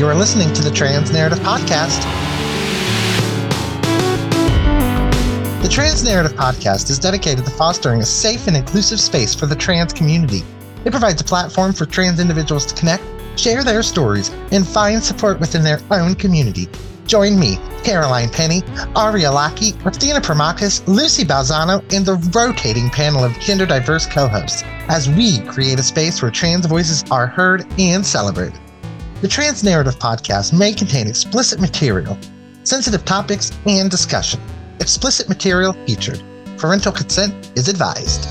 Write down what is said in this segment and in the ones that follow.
You are listening to the Trans Narrative Podcast. The Trans Narrative Podcast is dedicated to fostering a safe and inclusive space for the trans community. It provides a platform for trans individuals to connect, share their stories, and find support within their own community. Join me, Caroline Penny, Ariya Lackey, Athena Promachus, Lusi Balzano, and the rotating panel of gender diverse co hosts as we create a space where trans voices are heard and celebrated. The Trans Narrative Podcast may contain explicit material, sensitive topics, and discussion. Explicit material featured. Parental consent is advised.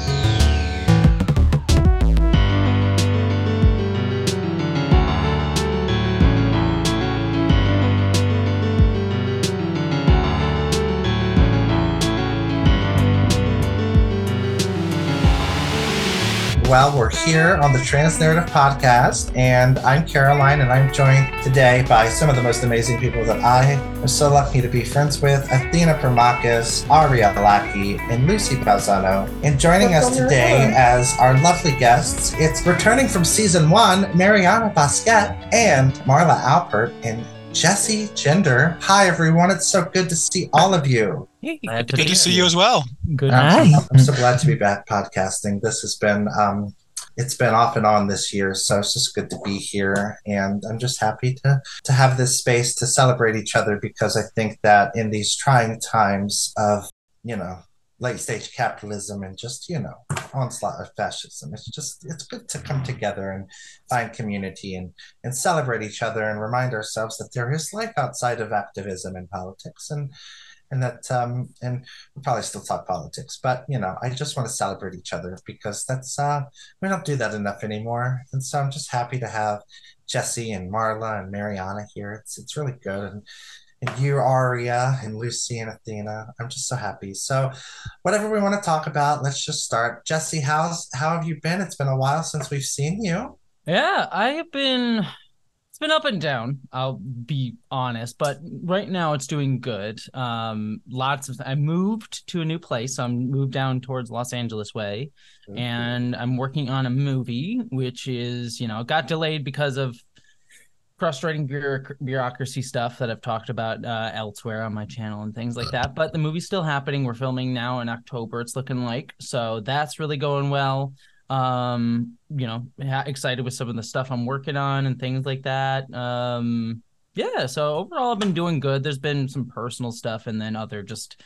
Well, we're here on the Trans Narrative Podcast, and I'm Caroline, and I'm joined today by some of the most amazing people that I am so lucky to be friends with Athena Promachus, Ariya Lackey, and Lusi Balzano. And joining us today as our lovely guests, it's returning from season one, Mariana Bosquet and Marla Alpert and Jessie Gender. Hi, everyone. It's so good to see all of you. Hey, good to, to see you as well. Good night. I'm, I'm so glad to be back podcasting. This has been um, it's been off and on this year, so it's just good to be here, and I'm just happy to to have this space to celebrate each other because I think that in these trying times of you know late stage capitalism and just you know onslaught of fascism. It's just it's good to come together and find community and and celebrate each other and remind ourselves that there is life outside of activism and politics and and that um and we'll probably still talk politics but you know i just want to celebrate each other because that's uh we don't do that enough anymore. And so i'm just happy to have jessie and marla and mariana here. It's it's really good. And and you, Ariya, and Lusi and Athena. I'm just so happy. So, whatever we want to talk about, let's just start. Jessie, how's how have you been? It's been a while since we've seen you. Yeah, I have been. It's been up and down. I'll be honest, but right now it's doing good. Um, lots of. I moved to a new place. So I'm moved down towards Los Angeles way, mm-hmm. and I'm working on a movie, which is you know got delayed because of frustrating bureaucracy stuff that I've talked about uh, elsewhere on my channel and things like that. But the movie's still happening. We're filming now in October. It's looking like so that's really going well. Um, you know, excited with some of the stuff I'm working on and things like that. Um, yeah. So overall, I've been doing good. There's been some personal stuff and then other just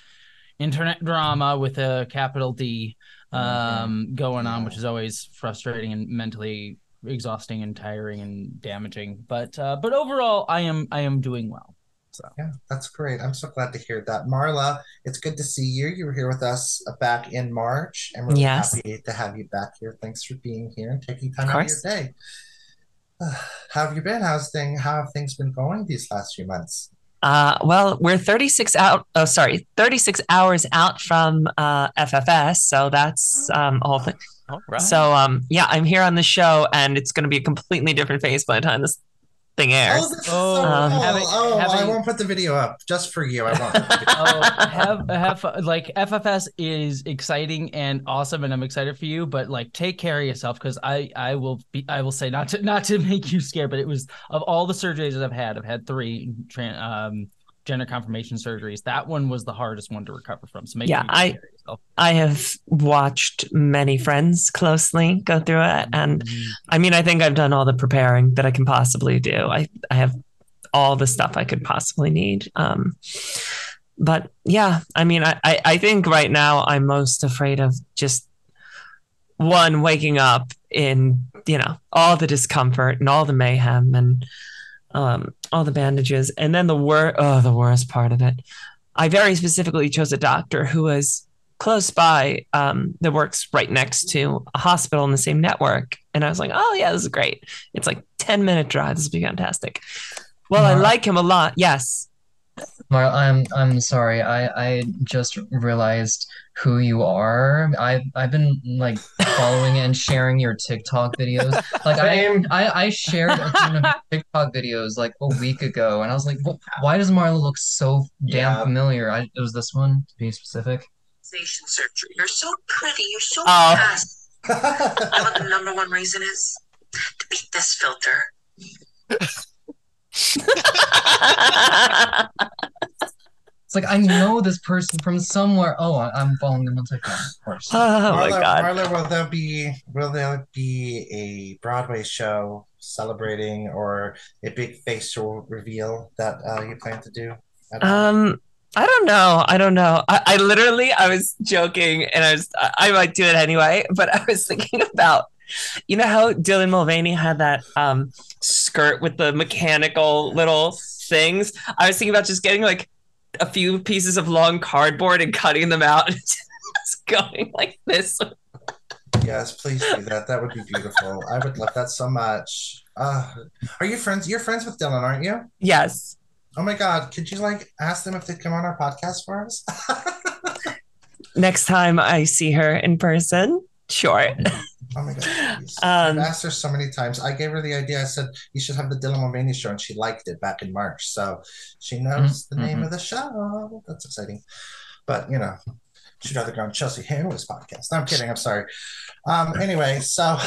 internet drama with a capital D um, going on, which is always frustrating and mentally exhausting and tiring and damaging. But uh, but overall, I am I am doing well. So yeah, that's great. I'm so glad to hear that, Marla. It's good to see you. You were here with us uh, back in March, and we're yes. happy to have you back here. Thanks for being here and taking time out of your day. Uh, how have you been? How's thing? How have things been going these last few months? Uh, well, we're 36 out. Oh, sorry, 36 hours out from uh, FFS. So that's um, a whole thing. All right. So um yeah, I'm here on the show and it's going to be a completely different face by the time this thing airs. Oh, this oh, so um, having, oh having, I won't put the video up just for you. I won't. oh, have have like FFS is exciting and awesome, and I'm excited for you. But like, take care of yourself because I I will be I will say not to not to make you scared, but it was of all the surgeries that I've had, I've had three. Um, gender confirmation surgeries. That one was the hardest one to recover from. So yeah, I I have watched many friends closely go through it, and mm-hmm. I mean, I think I've done all the preparing that I can possibly do. I I have all the stuff I could possibly need. Um, but yeah, I mean, I, I I think right now I'm most afraid of just one waking up in you know all the discomfort and all the mayhem and um, all the bandages, and then the wor- oh, the worst part of it. I very specifically chose a doctor who was close by um, that works right next to a hospital in the same network, and I was like, oh yeah, this is great. It's like ten minute drive. This would be fantastic. Well, I like him a lot. Yes. Mar, I'm I'm sorry. I I just realized who you are. I've I've been like following and sharing your TikTok videos. Like I, I I shared a ton of TikTok videos like a week ago, and I was like, why does Marla look so damn yeah. familiar? I, it was this one to be specific. Surgery. You're so pretty. You're so oh. fast. you know what the number one reason is? To beat this filter. It's like I know this person from somewhere. Oh, I- I'm following them on TikTok, of course. Oh my god. Marla, will there be will there be a Broadway show celebrating or a big facial reveal that uh, you plan to do? at all? Um, I don't know. I don't know. I, I literally, I was joking, and I was, I, I might do it anyway. But I was thinking about, you know how Dylan Mulvaney had that um skirt with the mechanical little things. I was thinking about just getting like a few pieces of long cardboard and cutting them out and just going like this. Yes, please do that. That would be beautiful. I would love that so much. Uh, are you friends? You're friends with Dylan, aren't you? Yes. Oh my God! Could you like ask them if they'd come on our podcast for us? Next time I see her in person, sure. Oh my God! Um, I've asked her so many times. I gave her the idea. I said you should have the Dylan Mulvaney show, and she liked it back in March. So she knows the name Mhm. of the show. That's exciting. But you know, she'd rather go on Chelsea Handler's podcast. No, I'm kidding. I'm sorry. Um. Anyway, so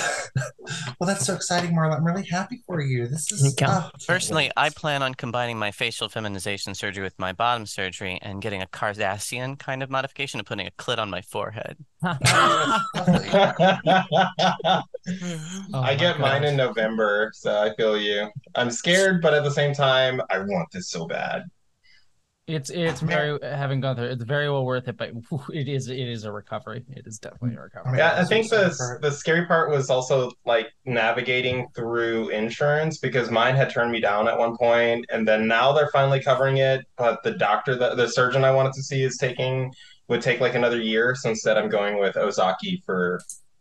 well, that's so exciting, Marla. I'm really happy for you. This is Thank you. oh, Personally. I plan on combining my facial feminization surgery with my bottom surgery and getting a Kardashian kind of modification and putting a clit on my forehead. Oh I my get mine in November, so I feel you. I'm scared, but at the same time, I want this so bad. It's it's very having gone through. It's very well worth it, but it is it is a recovery. It is definitely a recovery. Yeah, I I'm think the excited the scary part was also like navigating through insurance because mine had turned me down at one point, and then now they're finally covering it. But the doctor, the, the surgeon I wanted to see is taking would take like another year. So instead, I'm going with Ozaki for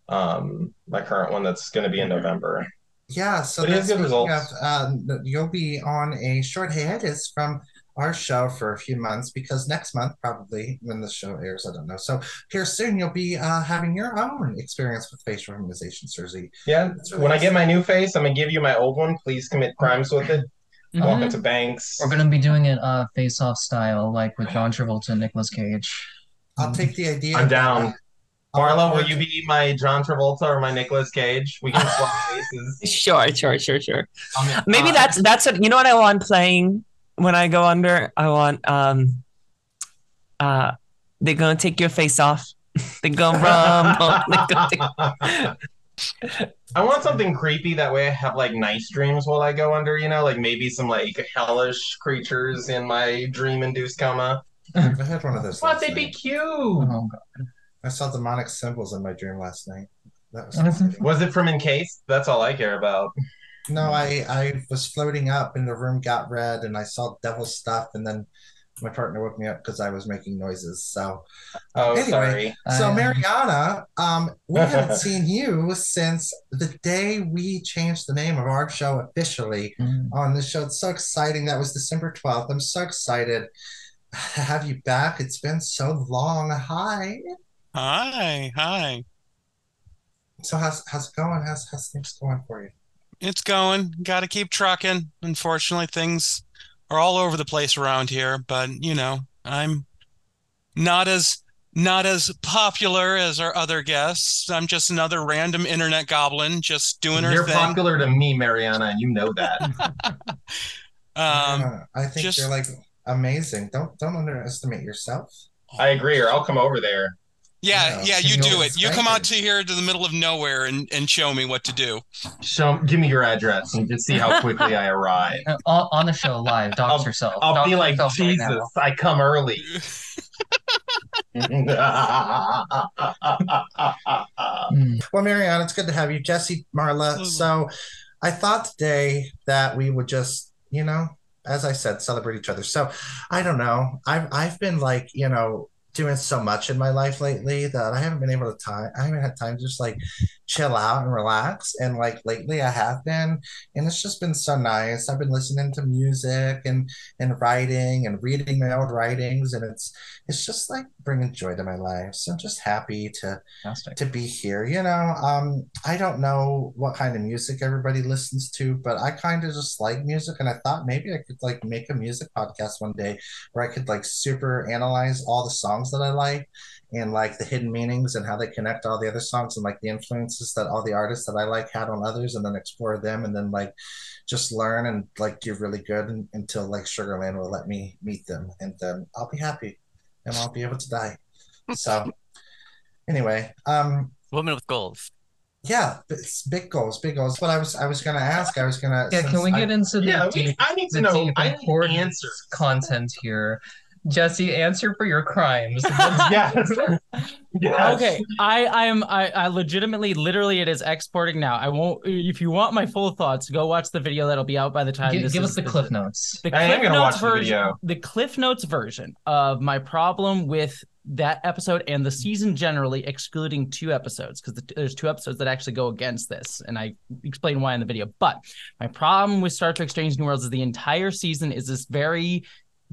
um my current one that's going to be in November. Yeah, so But he good results. of, um, you'll be on a short hiatus from our show for a few months because next month, probably when the show airs, I don't know. So here soon, you'll be uh, having your own experience with facial harmonization surgery. Yeah, really when I get my new face, I'm gonna give you my old one. Please commit crimes with it. Walk Mhm. into banks. We're gonna be doing it uh face-off style, like with John Travolta and Nicolas Cage. I'll take the idea. I'm of that. down. I'll Marla, will you be my John Travolta or my Nicolas Cage? We can swap faces. Sure, sure, sure, sure. Um, Maybe uh, that's that's what you know what I want playing when I go under. I want um uh they're gonna take your face off. They're gonna rumble. They're gonna take- I want something creepy. That way, I have like nice dreams while I go under. You know, like maybe some like hellish creatures in my dream-induced coma. I had one of those. What? last They'd be cute. Oh god. I saw demonic symbols in my dream last night. That was. Was it from Encased? That's all I care about. No, I I was floating up and the room got red and I saw devil stuff and then my partner woke me up because I was making noises. So Oh, Anyway, sorry. So Mariana, um, we haven't seen you since the day we changed the name of our show officially Mm. on the show. It's so exciting. That was December 12th. I'm so excited to have you back. It's been so long. Hi. Hi, hi. So how's how's it going? How's how's things going for you? It's going. Got to keep trucking. Unfortunately, things are all over the place around here, but you know, I'm not as not as popular as our other guests. I'm just another random internet goblin just doing her You're thing. popular to me, Mariana, and you know that. Um, Yeah, I think just- you're like amazing. Don't don't underestimate yourself. I agree, or I'll come over there. Yeah, Yeah, yeah, you you do it. You come out to here to the middle of nowhere and and show me what to do. Show, give me your address and just see how quickly I arrive. Uh, On, on the show live, dox I'll- yourself. I'll Dox be like, yourself right Jesus. I come early. Well, Marianne, it's good to have you. Jessie, Marla. So I thought today that we would just, you know, as I said, celebrate each other. So I don't know. I've I've been like, you know, doing so much in my life lately that I haven't been able to time I haven't had time to just like chill out and relax. And like lately I have been, and it's just been so nice. I've been listening to music and and writing and reading my old writings, and it's it's just like bringing joy to my life. So I'm just happy to Fantastic. to be here. You know, um, I don't know what kind of music everybody listens to, but I kind of just like music, and I thought maybe I could like make a music podcast one day where I could like super analyze all the songs that I like and like the hidden meanings and how they connect all the other songs and like the influences that all the artists that I like had on others and then explore them and then like just learn and like do really good and, until like Sugarland will let me meet them and then I'll be happy and I'll be able to die. So anyway, um Woman with goals. yeah, it's big goals, big goals. But I was I was gonna ask, I was gonna Yeah, can since we I- get into the Yeah, we, I need to know. I need answers. content here? Jessie, answer for your crimes. yes. yes. Okay, I I am I, I legitimately literally it is exporting now. I won't if you want my full thoughts, go watch the video that'll be out by the time Gi- this give is- us the cliff notes. The I am Cliff gonna Notes watch the version, video. the Cliff Notes version of my problem with that episode and the season generally, excluding two episodes, because the, there's two episodes that actually go against this, and I explain why in the video. But my problem with Star Trek: Strange New Worlds is the entire season is this very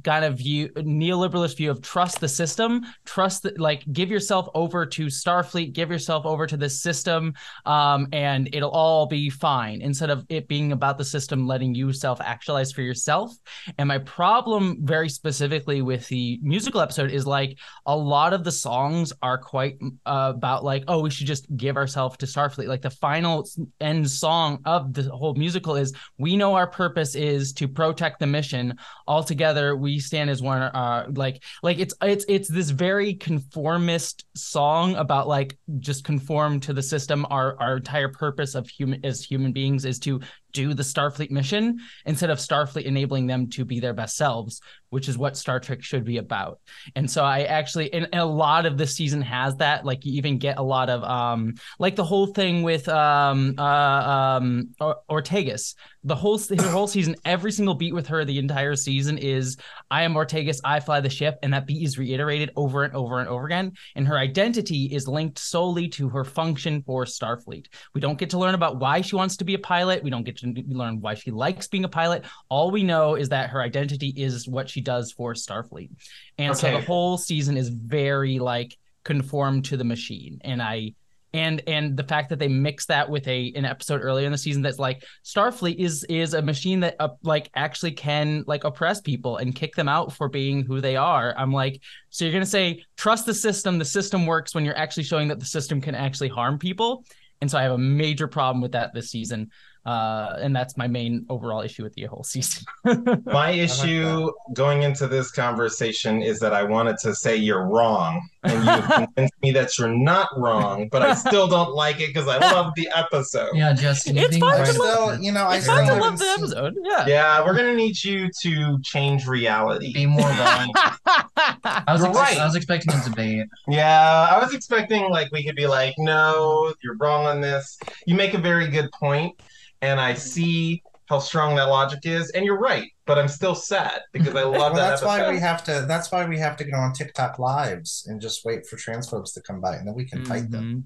kind of view neoliberalist view of trust the system trust that like give yourself over to starfleet give yourself over to this system um, and it'll all be fine instead of it being about the system letting you self actualize for yourself. And my problem very specifically with the musical episode is like a lot of the songs are quite uh, about like oh we should just give ourselves to starfleet. Like the final end song of the whole musical is we know our purpose is to protect the mission. All together we stand as one uh like like it's it's it's this very conformist song about like just conform to the system. Our our entire purpose of human as human beings is to do the starfleet mission instead of starfleet enabling them to be their best selves which is what star trek should be about. And so i actually and, and a lot of this season has that. Like you even get a lot of um like the whole thing with um uh um or- ortegas. The whole her whole season every single beat with her the entire season is i am ortegas i fly the ship and that beat is reiterated over and over and over again. And her identity is linked solely to her function for starfleet. We don't get to learn about why she wants to be a pilot. We don't get to learn why she likes being a pilot. All we know is that her identity is what she does for starfleet. And so the whole season is very like conformed to the machine. And i and and the fact that they mix that with a an episode earlier in the season that's like starfleet is is a machine that uh, like actually can like oppress people and kick them out for being who they are. I'm like so you're going to say trust the system. The system works when you're actually showing that the system can actually harm people. And so i have a major problem with that this season uh and that's my main overall issue with the whole season My issue going into this conversation is that I wanted to say you're wrong, and you convinced me that you're not wrong, but I still don't like it because I love the episode. Yeah, Justin, you're It's being fine I to love- about still, you know, I it's still fine to love the episode yeah Yeah, we're gonna need you to change reality. Be more wrong. I was, You're ex- right. I was expecting a debate. Yeah, I was expecting like we could be like, no, you're wrong on this. You make a very good point, and I see how strong that logic is, and you're right. But I'm still sad because I love Well, that that's episode. why we have to. That's why we have to go on TikTok lives and just wait for transphobes to come by, and then we can fight them. Mm-hmm.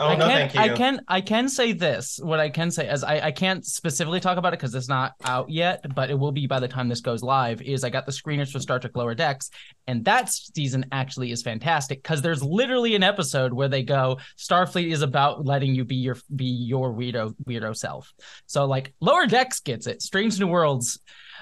Oh I no, can, thank you. I can I can say this. What I can say is I, I can't specifically talk about it because it's not out yet, but it will be by the time this goes live. Is I got the screeners for Star Trek Lower Decks, and that season actually is fantastic because there's literally an episode where they go Starfleet is about letting you be your be your weirdo weirdo self. So like Lower Decks gets it. Strange New Worlds.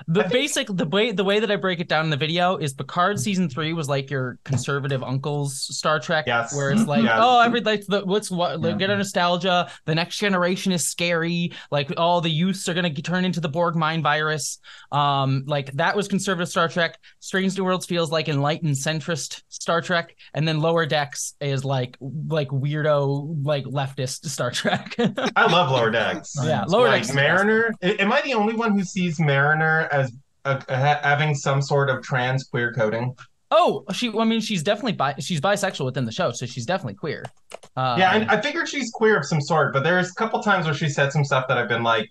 The think- basic the way the way that I break it down in the video is Picard season three was like your conservative uncle's Star Trek, Yes. where it's like, Yes. oh, every like the what's what like, Yeah. get a nostalgia. The next generation is scary. Like all the youths are gonna get, turn into the Borg mind virus. Um, like that was conservative Star Trek. Strange New Worlds feels like enlightened centrist Star Trek, and then Lower Decks is like like weirdo like leftist Star Trek. I love Lower Decks. yeah, Lower like Decks. Mariner. Am I the only one who sees Mariner as a, a, having some sort of trans queer coding? Oh, she. I mean, she's definitely bi- she's bisexual within the show, so she's definitely queer. Uh, yeah, I, I figured she's queer of some sort, but there's a couple times where she said some stuff that I've been like,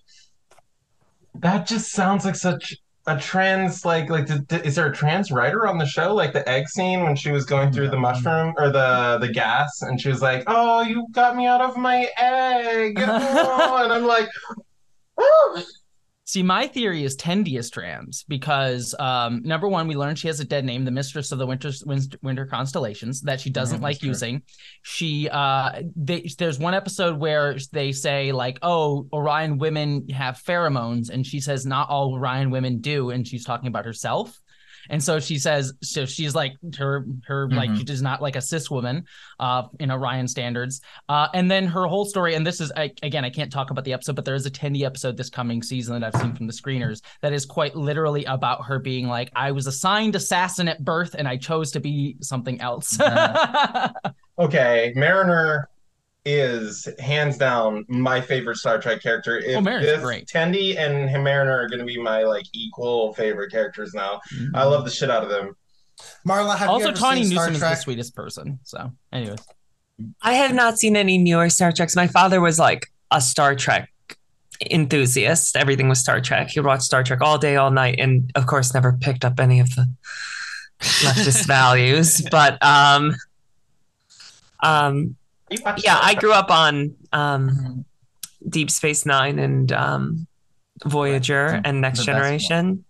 that just sounds like such a trans like like did, did- is there a trans writer on the show like the egg scene when she was going through the mushroom or the the gas and she was like oh you got me out of my egg oh, and i'm like "Oh." See, my theory is Tendi is trans because um, number one, we learned she has a dead name, the mistress of the winter winter, constellations, that she doesn't Yeah, like true. using. She uh, they, there's one episode where they say like, "Oh, Orion women have pheromones," and she says not all Orion women do, and she's talking about herself. And so she says so she's like her her like Mhm. she does not like a cis woman uh in orion standards. Uh and then her whole story and this is I, again i can't talk about the episode but there is a Tendi episode this coming season that i've seen from the screeners that is quite literally about her being like i was assigned assassin at birth and i chose to be something else. Okay, Mariner is hands down my favorite Star Trek character. If Oh, this great. Tendi and Mariner are going to be my like equal favorite characters now. I love the shit out of them. Marla, have you also ever tawny seen Star Newsome is the sweetest person so anyways I have not seen any newer Star Treks. My father was like a Star Trek enthusiast. Everything was Star Trek. He watched Star Trek all day, all night, and of course, never picked up any of the leftist values. But um, um, You watch yeah, I grew up on um, Deep Space Nine and um, Voyager and Next. Generation.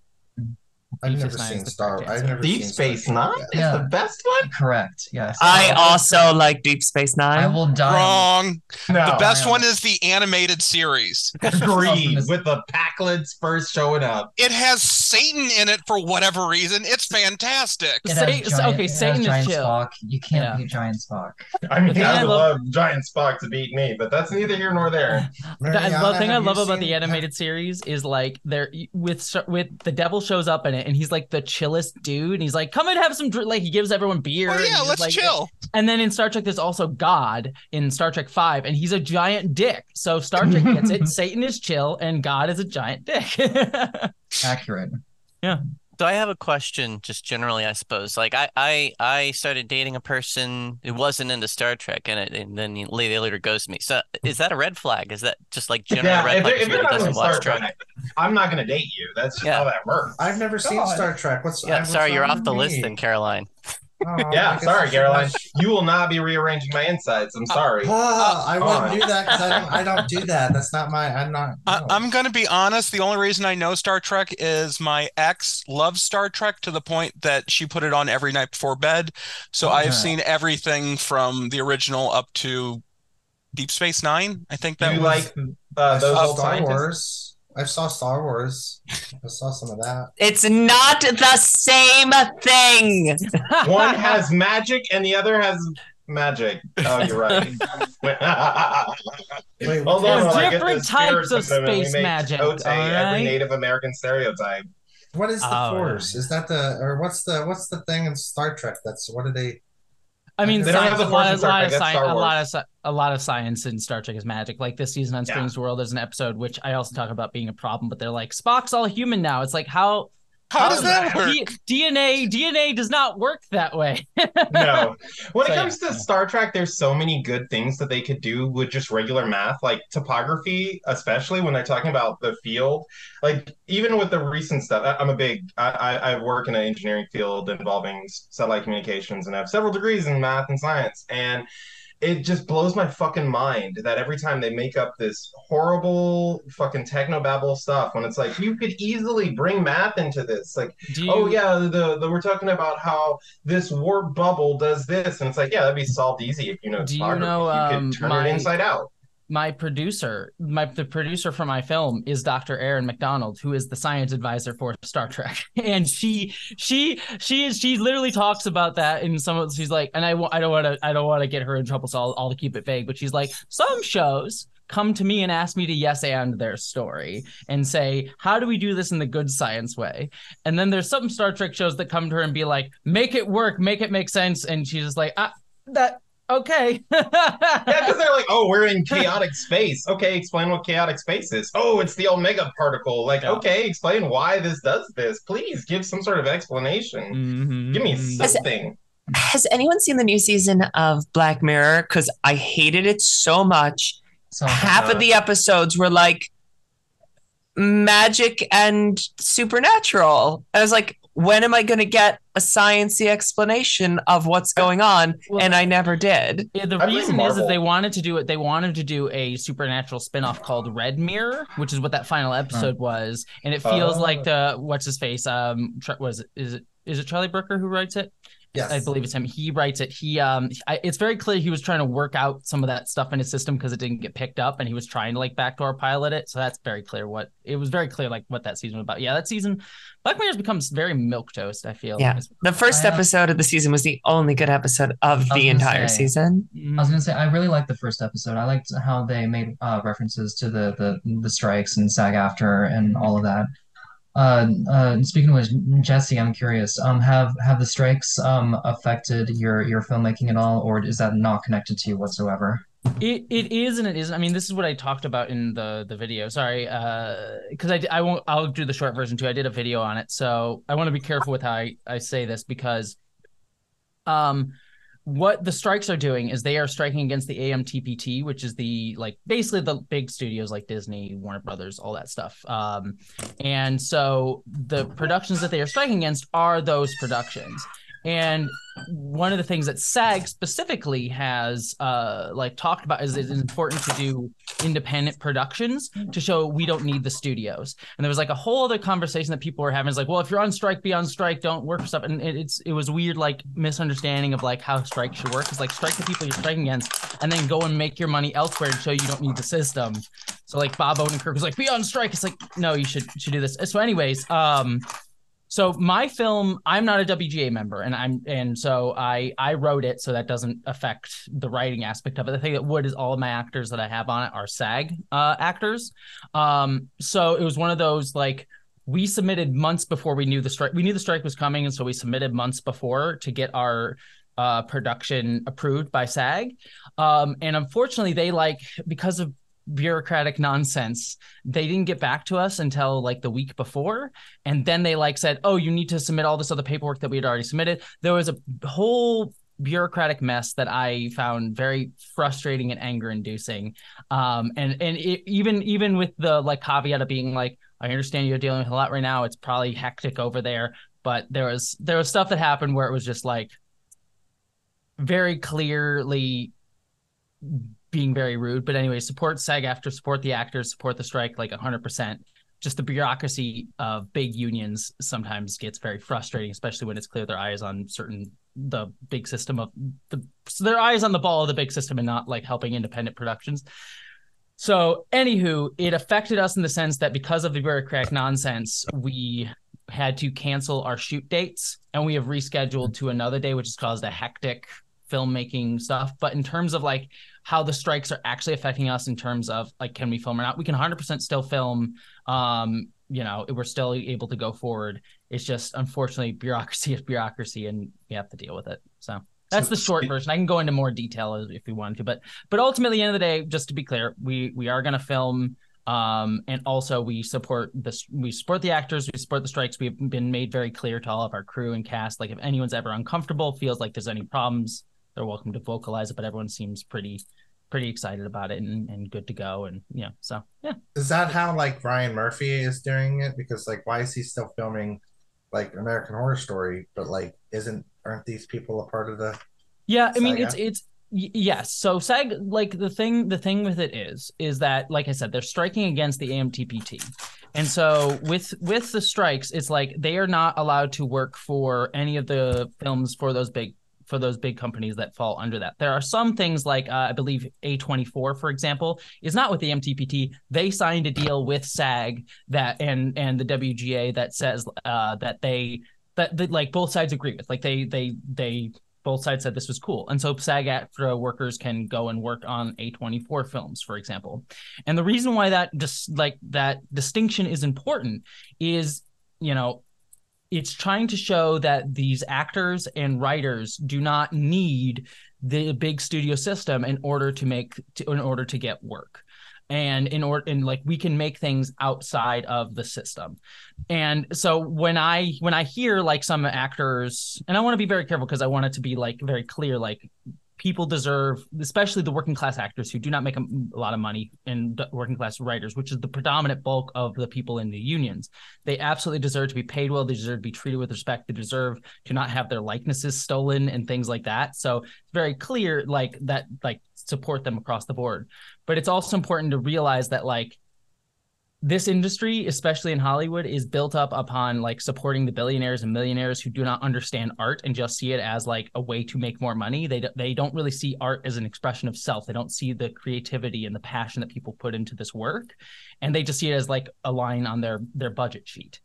I've never seen Star. correct I've answer. never Deep seen Space Star Nine Trek is. Yeah. the best one. Correct. Yes. I Oh, also like Deep Space Nine. I will die. Wrong. No, the best one is the animated series. agreed with the Pakleds first showing up. It has Satan in it for whatever reason. It's fantastic. It has Sa- giant- okay, it has Satan is giant chill. Spock. You can't Yeah. beat giant Spock. I mean, I I would love- love Giant Spock to beat me, but that's neither here nor there. The, Mariana, the thing I love about the animated series is like there with with the devil shows up in it and he's like the chillest dude and he's like come and have some dr-, like he gives everyone beer Oh and yeah, he's let's like- chill. and then in Star Trek there's also God in Star Trek 5 and he's a giant dick so Star Trek gets it Satan is chill and God is a giant dick Accurate. So I have a question, just generally, I suppose. Like I, I, I started dating a person who wasn't into Star Trek, and it, and then he later later ghosted me. So is that a red flag? Is that just like general Yeah, red if, flag if for you're not who doesn't watch Star Trek? Trek, I'm not going to date you. That's Yeah. how that works. I've never seen Star Trek. What's Yeah, what's sorry, you're off the with list then, Caroline. Oh, Yeah, sorry, Caroline. watch- You will not be rearranging my insides. I'm sorry. Ah, I Come wouldn't on. do that because I don't. I don't do that. That's not my. I'm not. I, no. I'm going to be honest. The only reason I know Star Trek is my ex loves Star Trek to the point that she put it on every night before bed. So Okay. I've seen everything from the original up to Deep Space Nine. I think Do that you was. like uh, those saw old Star scientists? Wars. I saw Star Wars. I saw some of that. It's not the same thing. One has magic and the other has magic. Oh, you're right. Wait, Hold what- on, There's while I get different types of them and we space magic, Tote, all every? Native American stereotype. What is the Oh, Force? Is that the or what's the what's the thing in Star Trek? That's what do they? I mean, They science, a lot, of, lot of science, a lot of a lot of science in Star Trek is magic. Like this season on Yeah. Strange World, there's an episode which I also talk about being a problem, but they're like Spock's all human now. It's like how How does that work? D- DNA DNA does not work that way. No. When So, it yeah, comes to. Star Trek, there's so many good things that they could do with just regular math, like topography, especially when they're talking about the field. Like even with the recent stuff, I- I'm a big. I, I, I work in an engineering field involving satellite communications, and I have several degrees in math and science, and it just blows my fucking mind that every time they make up this horrible fucking technobabble stuff, when it's like you could easily bring math into this, like you, oh yeah the, the we're talking about how this warp bubble does this. And it's like yeah that'd be solved easy if you know Do you know, you um, could turn my- it inside out my producer, my the producer for my film is Dr. Erin Macdonald, who is the science advisor for Star Trek, and she she she is she literally talks about that in some of she's like, and I I don't want to I don't want to get her in trouble, so I'll, I'll keep it vague, but she's like, some shows come to me and ask me to yes and their story and say how do we do this in the good science way and then there's some star trek shows that come to her and be like make it work make it make sense and she's just like ah that okay yeah because they're like oh we're in chaotic space okay explain what chaotic space is oh it's the omega particle like Yeah. okay explain why this does this please give some sort of explanation Mhm. give me something Has anyone seen the new season of Black Mirror? Because I hated it so much. So Half of the episodes were like magic and supernatural. I was like, when am I going to get a sciency explanation of what's going on? Well- and I never did. Yeah, the I reason is that they wanted to do it. They wanted to do a supernatural spin-off called Red Mirror, which is what that final episode was, and it feels Oh. like the what's his face um tr- was it is it is it Charlie Brooker who writes it? Yes. I believe it's him. He writes it. He um, I, it's very clear he was trying to work out some of that stuff in his system because it didn't get picked up, and he was trying to like backdoor pilot it. So that's very clear. What it was very clear like what that season was about. Yeah, that season, Black Mirror's becomes very milk toast. I feel. Yeah. The first I have- episode of the season was the only good episode of the entire say- season. I was gonna say I really liked the first episode. I liked how they made uh, references to the, the the strikes and SAG AFTRA and all of that. Uh, uh, speaking with Jessie, I'm curious. Um, have have the strikes um affected your your filmmaking at all, or is that not connected to you whatsoever? It it is and it isn't. I mean, this is what I talked about in the the video. Sorry, uh, because I I won't. I'll do the short version too. I did a video on it, so I want to be careful with how I I say this because, um, what the strikes are doing is they are striking against the AMTPT, which is the like basically the big studios like Disney, Warner Brothers, all that stuff. Um, and so the productions that they are striking against are those productions. And one of the things that SAG specifically has uh like talked about is it's important to do independent productions to show we don't need the studios. And there was like a whole other conversation that people were having is like, well, if you're on strike, be on strike, don't work for stuff. And it, it's it was weird like misunderstanding of like how strike should work. It's like strike the people you're striking against and then go and make your money elsewhere to show you don't need the system. So like Bob Odenkirk was like, be on strike. It's like, no, you should should do this. So, anyways, um so my film, I'm not a WGA member, and I'm and so I I wrote it, so that doesn't affect the writing aspect of it. The thing that would is all of my actors that I have on it are SAG uh, actors. Um, so it was one of those like we submitted months before we knew the strike. We knew the strike was coming, and so we submitted months before to get our uh, production approved by SAG. Um, and unfortunately, they like because of bureaucratic nonsense. They didn't get back to us until like the week before and then they like said oh you need to submit all this other paperwork that we had already submitted. There was a whole bureaucratic mess that i found very frustrating and anger inducing. Um and and it, even even with the like caveat of being like i understand you're dealing with a lot right now. It's probably hectic over there. But there was there was stuff that happened where it was just like very clearly being very rude. But anyway, support SAG AFTRA support the actors, support the strike like 100%. Just the bureaucracy of big unions sometimes gets very frustrating, especially when it's clear their eyes on certain the big system of the so their eyes on the ball of the big system and not like helping independent productions. So, anywho, it affected us in the sense that because of the bureaucratic nonsense, we had to cancel our shoot dates and we have rescheduled to another day, which has caused a hectic filmmaking stuff. But in terms of like how the strikes are actually affecting us in terms of like can we film or not, we can 100% still film. Um, you know, we're still able to go forward. It's just unfortunately bureaucracy is bureaucracy, and we have to deal with it. So that's the short version. I can go into more detail if we wanted to, but but ultimately, at the end of the day, just to be clear, we we are going to film. Um, and also we support this. We support the actors. We support the strikes. We've been made very clear to all of our crew and cast. Like if anyone's ever uncomfortable, feels like there's any problems, they're welcome to vocalize it. But everyone seems pretty pretty excited about it and, and good to go. And yeah, so yeah. Is that how like Ryan Murphy is doing it? Because like, why is he still filming like American Horror Story? But like, isn't aren't these people a part of the? Yeah, I mean it's it's yes. So SAG like the thing the thing with it is is that like I said they're striking against the AMTPT. And so with with the strikes it's like they are not allowed to work for any of the films for those big for those big companies that fall under that. There are some things like uh, I believe A24 for example is not with the MTPT. They signed a deal with SAG that and and the WGA that says uh, that they that, that like both sides agree with. Like they they they both sides said this was cool. And so SAG AFTRA workers can go and work on A24 films, for example. And the reason why that just like that distinction is important is, you know, it's trying to show that these actors and writers do not need the big studio system in order to make to, in order to get work. And in order and like we can make things outside of the system. And so when i when i hear like some actors and i want to be very careful because i want it to be like very clear like people deserve especially the working class actors who do not make a, a lot of money and working class writers which is the predominant bulk of the people in the unions. They absolutely deserve to be paid well. They deserve to be treated with respect. They deserve to not have their likenesses stolen and things like that. So it's very clear like that like support them across the board. But it's also important to realize that like this industry, especially in Hollywood, is built up upon like supporting the billionaires and millionaires who do not understand art and just see it as like a way to make more money. They they don't really see art as an expression of self. They don't see the creativity and the passion that people put into this work, and they just see it as like a line on their their budget sheet.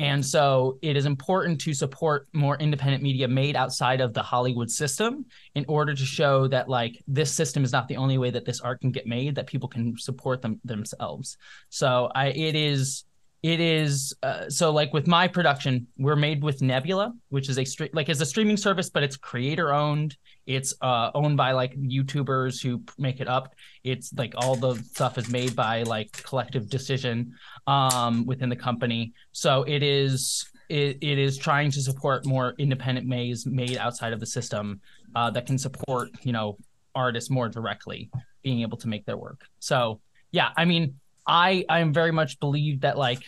And so it is important to support more independent media made outside of the Hollywood system in order to show that like this system is not the only way that this art can get made, that people can support them themselves. So I it is it is uh, so like with my production we're made with nebula which is a stream like it's a streaming service but it's creator owned. It's uh, owned by like youtubers who make it up. It's like all the stuff is made by like collective decision um, within the company. So it is it, it is trying to support more independent maze made outside of the system uh, that can support you know artists more directly being able to make their work. So yeah i mean I I am very much believe that like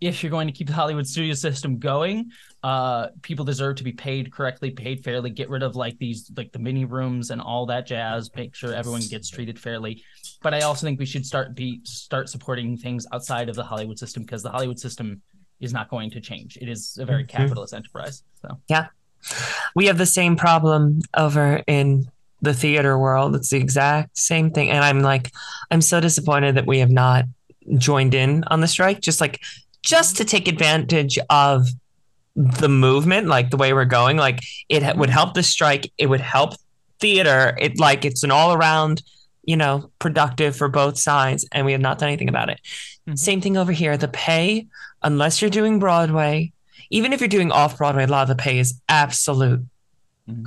if you're going to keep the Hollywood studio system going, uh, people deserve to be paid correctly, paid fairly. Get rid of like these like the mini rooms and all that jazz. Make sure everyone gets treated fairly. But I also think we should start be start supporting things outside of the Hollywood system because the Hollywood system is not going to change. It is a very Mm-hmm. capitalist enterprise. So Yeah. We have the same problem over in the theater world. It's the exact same thing. And I'm like, I'm so disappointed that we have not joined in on the strike, just like, just to take advantage of the movement, like the way we're going. Like, it would help the strike, it would help theater. It like, it's an all around, you know, productive for both sides. And we have not done anything about it. Mhm. Same thing over here. The pay, unless you're doing Broadway, even if you're doing off Broadway, a lot of the pay is absolute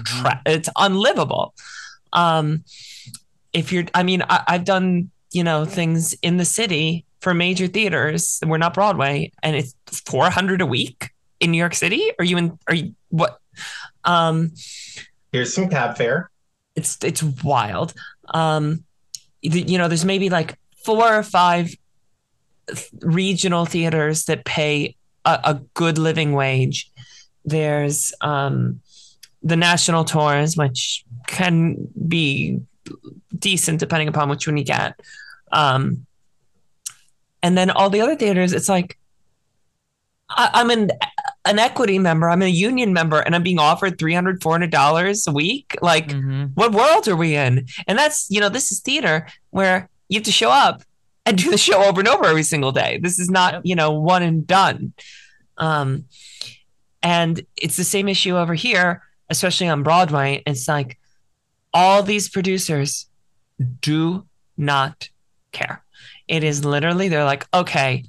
tra- it's unlivable. Um, if you're, I mean, I, I've done, you know, things in the city for major theaters. We're not Broadway, and it's 400 a week in New York City. Are you in, are you, what? Um, Here's some cab fare. it's, it's wild. Um, the- you know, there's maybe like four or five th- regional theaters that pay a, a good living wage. There's, um, the national tours, which can be decent depending upon which one you get. Um, and then all the other theaters, it's like I, I'm an an equity member, I'm a union member, and I'm being offered 300 $400 a week. Like, Mhm. what world are we in? And that's, you know, this is theater where you have to show up and do the show over and over every single day. This is not, Yep. you know, one and done. Um, and it's the same issue over here, especially on Broadway. It's like all these producers do not care. It is literally, they're like, okay,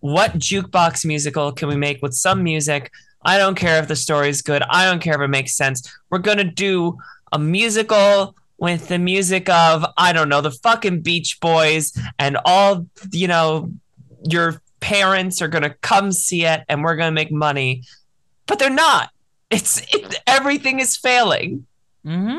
what jukebox musical can we make with some music? I don't care if the story's good. I don't care if it makes sense. We're going to do a musical with the music of, I don't know, the fucking Beach Boys and all, you know, your parents are going to come see it and we're going to make money. But they're not. It's it, everything is failing. Hmm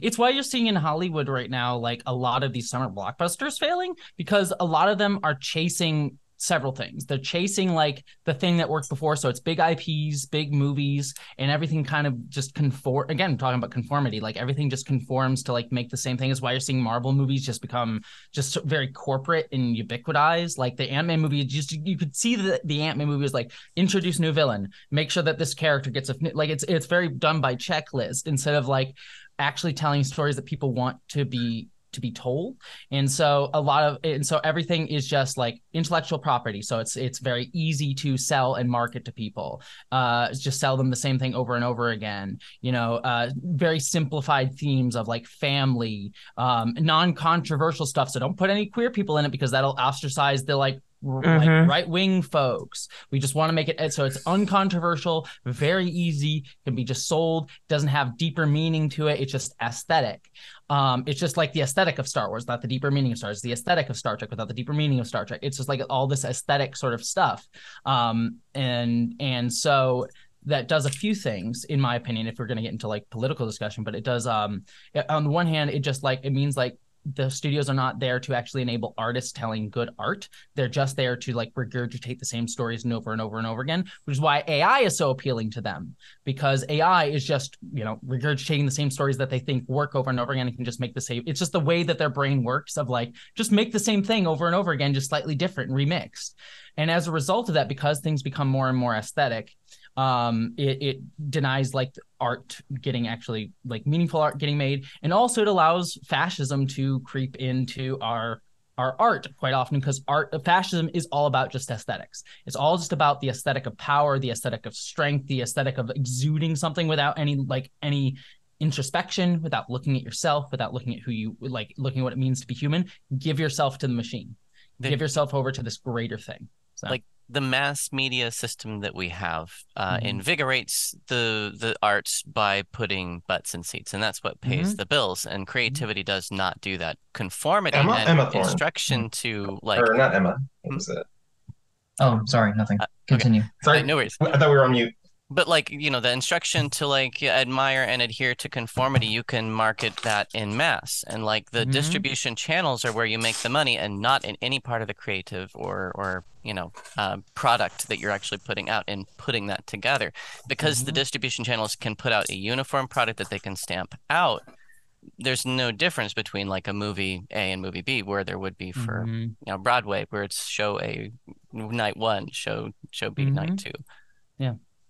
It's why you're seeing in Hollywood right now, like a lot of these summer blockbusters failing because a lot of them are chasing several things. They're chasing like the thing that worked before. So it's big IPs, big movies, and everything kind of just conform. Again, talking about conformity, like everything just conforms to like make the same thing. Is why you're seeing Marvel movies just become just very corporate and ubiquitized. Like the Ant Man movie, just you could see that the Ant Man movie was like introduce new villain, make sure that this character gets a like it's it's very done by checklist instead of like actually telling stories that people want to be to be told. And so a lot of and so everything is just like intellectual property. So it's it's very easy to sell and market to people. Uh just sell them the same thing over and over again. You know uh very simplified themes of like family um non-controversial stuff. So don't put any queer people in it because that'll ostracize the like r- like right wing folks. We just want to make it so it's uncontroversial, very easy, can be just sold, doesn't have deeper meaning to it. It's just aesthetic. Um, it's just like the aesthetic of Star Wars, not the deeper meaning of Star Wars, the aesthetic of Star Trek without the deeper meaning of Star Trek. It's just like all this aesthetic sort of stuff. Um, and and so that does a few things in my opinion if we're going to get into like political discussion but it does um on the one hand it just like it means like the studios are not there to actually enable artists telling good art. They're just there to like regurgitate the same stories and over and over and over again, which is why AI is so appealing to them because AI is just, you know, regurgitating the same stories that they think work over and over again and can just make the same. It's just the way that their brain works of like, just make the same thing over and over again, just slightly different and remixed. And as a result of that, because things become more and more aesthetic, um it, it denies like art getting actually like meaningful art getting made. And also it allows fascism to creep into our our art quite often because art fascism is all about just aesthetics. It's all just about the aesthetic of power the aesthetic of strength the aesthetic of exuding something without any like any introspection without looking at yourself without looking at who you like looking at what it means to be human. Give yourself to the machine. Give yourself over to this greater thing. So Like, the mass media system that we have uh, Mhm. invigorates the the arts by putting butts in seats, and that's what pays Mm-hmm. the bills. And creativity does not do that. Conformity Emma- and Emma instruction to like or not Emma. What was it? Oh, sorry, nothing. Uh, Continue. Sorry, no worries. I thought we were on mute. But like, you know, the instruction to like admire and adhere to conformity, you can market that in mass. And like the Mhm. distribution channels are where you make the money and not in any part of the creative or or, you know, uh, product that you're actually putting out and putting that together. Because the Mhm. distribution channels can put out a uniform product that they can stamp out. There's no difference between like a movie A and movie B where there would be for Mhm. you know Broadway where it's show A night one, show show B night two.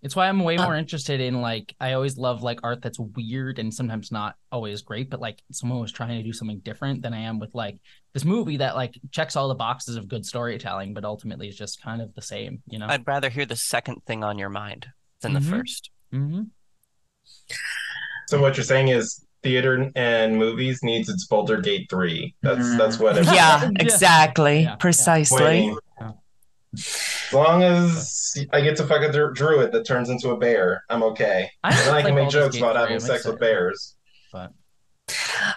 It's why I'm way Uh, more interested in like I always love like art that's weird and sometimes not always great, but like someone was trying to do something different than I am with like this movie that like checks all the boxes of good storytelling, but ultimately is just kind of the same, you know. I'd rather hear the second thing on your mind than the Mhm. first. mm-hmm. So what you're saying is theater and movies needs its Baldur's Gate three. That's Mm. that's what. it- Yeah, Yeah. exactly. Yeah. Precisely. Waiting. As long as I get to fuck a dru- druid that turns into a bear, I'm okay. I And then I like can make jokes about having I'm sex with bears. But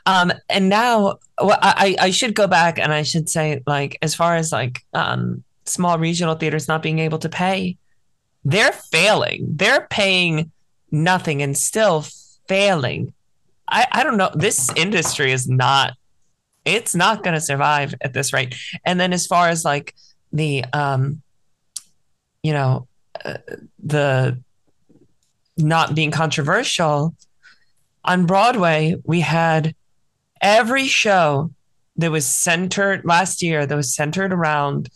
Um, and now well, I, I should go back and I should say, like, as far as like um small regional theaters not being able to pay, they're failing. They're paying nothing and still failing. I, I don't know. This industry is not it's not gonna survive at this rate. And then as far as like the um you know uh, the not being controversial on Broadway, we had every show that was centered last year that was centered around